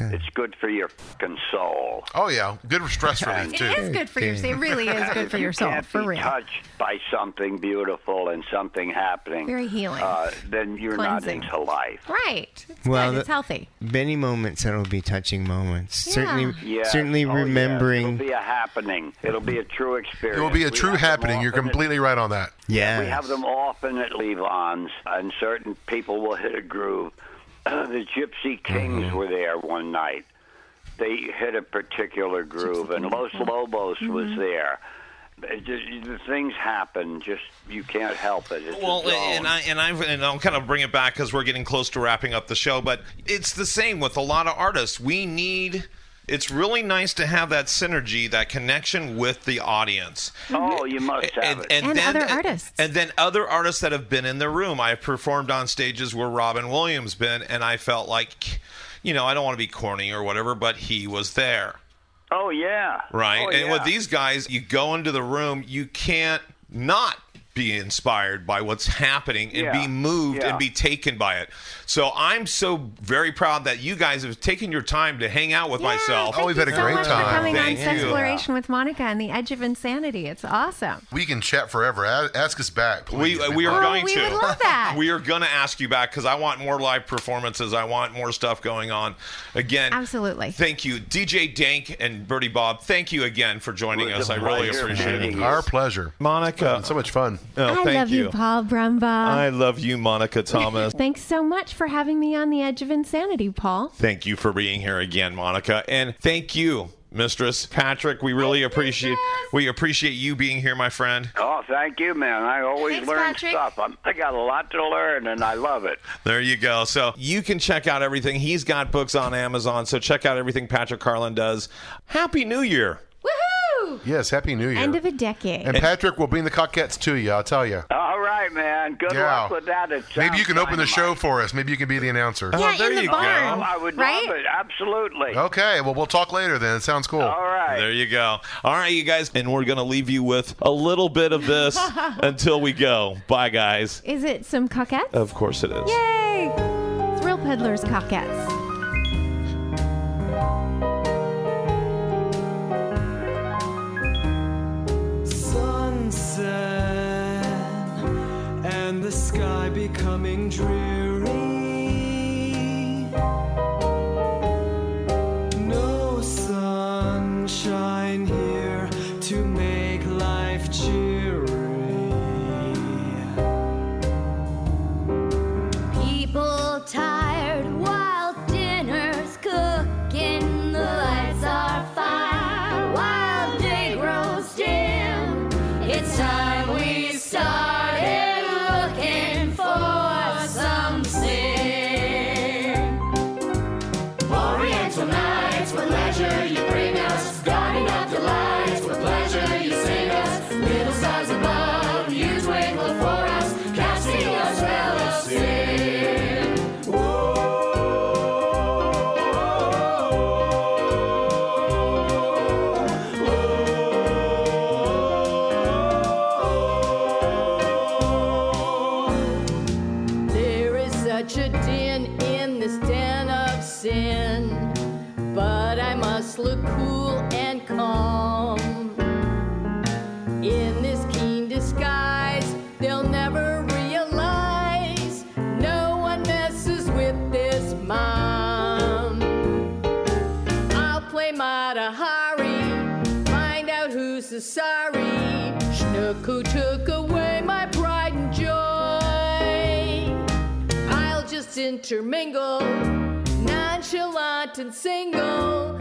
S20: It's good for your fucking soul.
S6: Oh, yeah. Good stress relief,
S21: It
S6: too.
S21: It is good for your It really is good for
S20: If
S21: your
S20: you
S21: soul,
S20: can't
S21: for
S20: be
S21: real.
S20: touched by something beautiful and something happening,
S21: Very healing.
S20: uh, then you're
S21: Cleansing.
S20: not into life.
S21: Right. It's
S7: Well,
S21: good. It's healthy.
S7: Many moments that'll be touching moments.
S21: Yeah.
S7: Certainly,
S20: Yes.
S7: certainly
S20: Oh, yes.
S7: remembering.
S20: It'll be a happening. It'll be a true experience.
S6: It will be a
S20: We
S6: true
S20: have
S6: happening. You're
S20: often at-
S6: completely right on that.
S7: Yeah.
S20: We have them often at Levon's, and certain people will hit a groove. the Gypsy Kings
S6: Mm-hmm.
S20: were there one night. They hit a particular groove, and Los Lobos was
S21: Mm-hmm.
S20: there. Just, the things happen. Just you can't help it. It's
S2: Well, and I and I and I'll kind of bring it back because we're getting close to wrapping up the show. But it's the same with a lot of artists. We need. It's really nice to have that synergy, that connection with the audience.
S20: oh, you must have it.
S21: And other artists.
S2: And then other artists that have been in the room. I've performed on stages where Robin Williams been, and I felt like, you know, I don't want to be corny or whatever, but he was there.
S20: oh yeah.
S2: Right.
S20: Oh,
S2: and
S20: yeah.
S2: with these guys, you go into the room, you can't not be inspired by what's happening and
S20: Yeah.
S2: be moved
S20: Yeah.
S2: and be taken by it. So I'm so very proud that you guys have taken your time to hang out with myself.
S6: Oh, we've had a
S21: so
S6: great
S21: much
S6: time.
S21: for coming
S2: Thank
S21: on
S2: you.
S21: Sexploration with Monica and the Edge of Insanity. It's awesome.
S6: We can chat forever. Ask us back,
S2: We,
S6: please.
S2: we are
S21: Oh,
S2: going
S21: we
S2: to.
S21: would love that.
S2: We are going to ask you back because I want more live performances. I want more stuff going on. Again,
S21: Absolutely.
S2: Thank you, DJ Dank and Birdie Bob. Thank you again for joining
S20: It was
S2: us. I really appreciate it.
S6: Our pleasure.
S2: Monica,
S6: So much fun.
S2: oh,
S21: I
S2: thank
S21: love you, Paul Brumbaugh.
S2: I love you, Monica Thomas.
S21: Thanks so much for having me on the Edge of Insanity, Paul.
S2: thank you for being here again, Monica, and thank you, Mistress Patrick. We really appreciate we appreciate you being here, my friend.
S20: Oh, thank you, man. I always
S21: Thanks,
S20: learn
S21: Patrick.
S20: stuff. I'm, I got a lot to learn, and I love it.
S2: There you go. So you can check out everything. He's got books on Amazon. So check out everything Patrick Carlin does. Happy New Year.
S21: Woohoo!
S6: Yes, Happy New Year.
S21: End of a decade.
S6: and Patrick will bring the Cockettes to you, I'll tell you.
S20: All right, man. Good
S6: Yeah.
S20: luck with that. It
S6: Maybe you can open the show for us. Maybe you can be the announcer.
S20: Oh,
S22: Yeah,
S20: there
S22: in the
S20: you
S22: barn,
S20: go. I would
S22: right?
S20: love it. Absolutely.
S6: Okay, well, we'll talk later then. It sounds cool.
S20: All right.
S2: There you go. All right, you guys, and we're going to leave you with a little bit of this until we go. Bye, guys.
S23: Is it some Cockettes?
S2: Of course it is.
S23: Yay! Thrill Peddlers
S16: Cockettes. Becoming
S3: intermingle, nonchalant and single,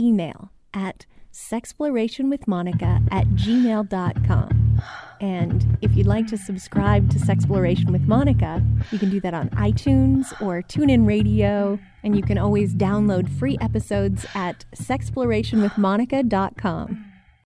S1: email at sexplorationwithmonica at gmail.com. And if you'd like to subscribe to Sexploration with Monica, you can do that on iTunes or TuneIn Radio. And you can always download free episodes at sexplorationwithmonica.com.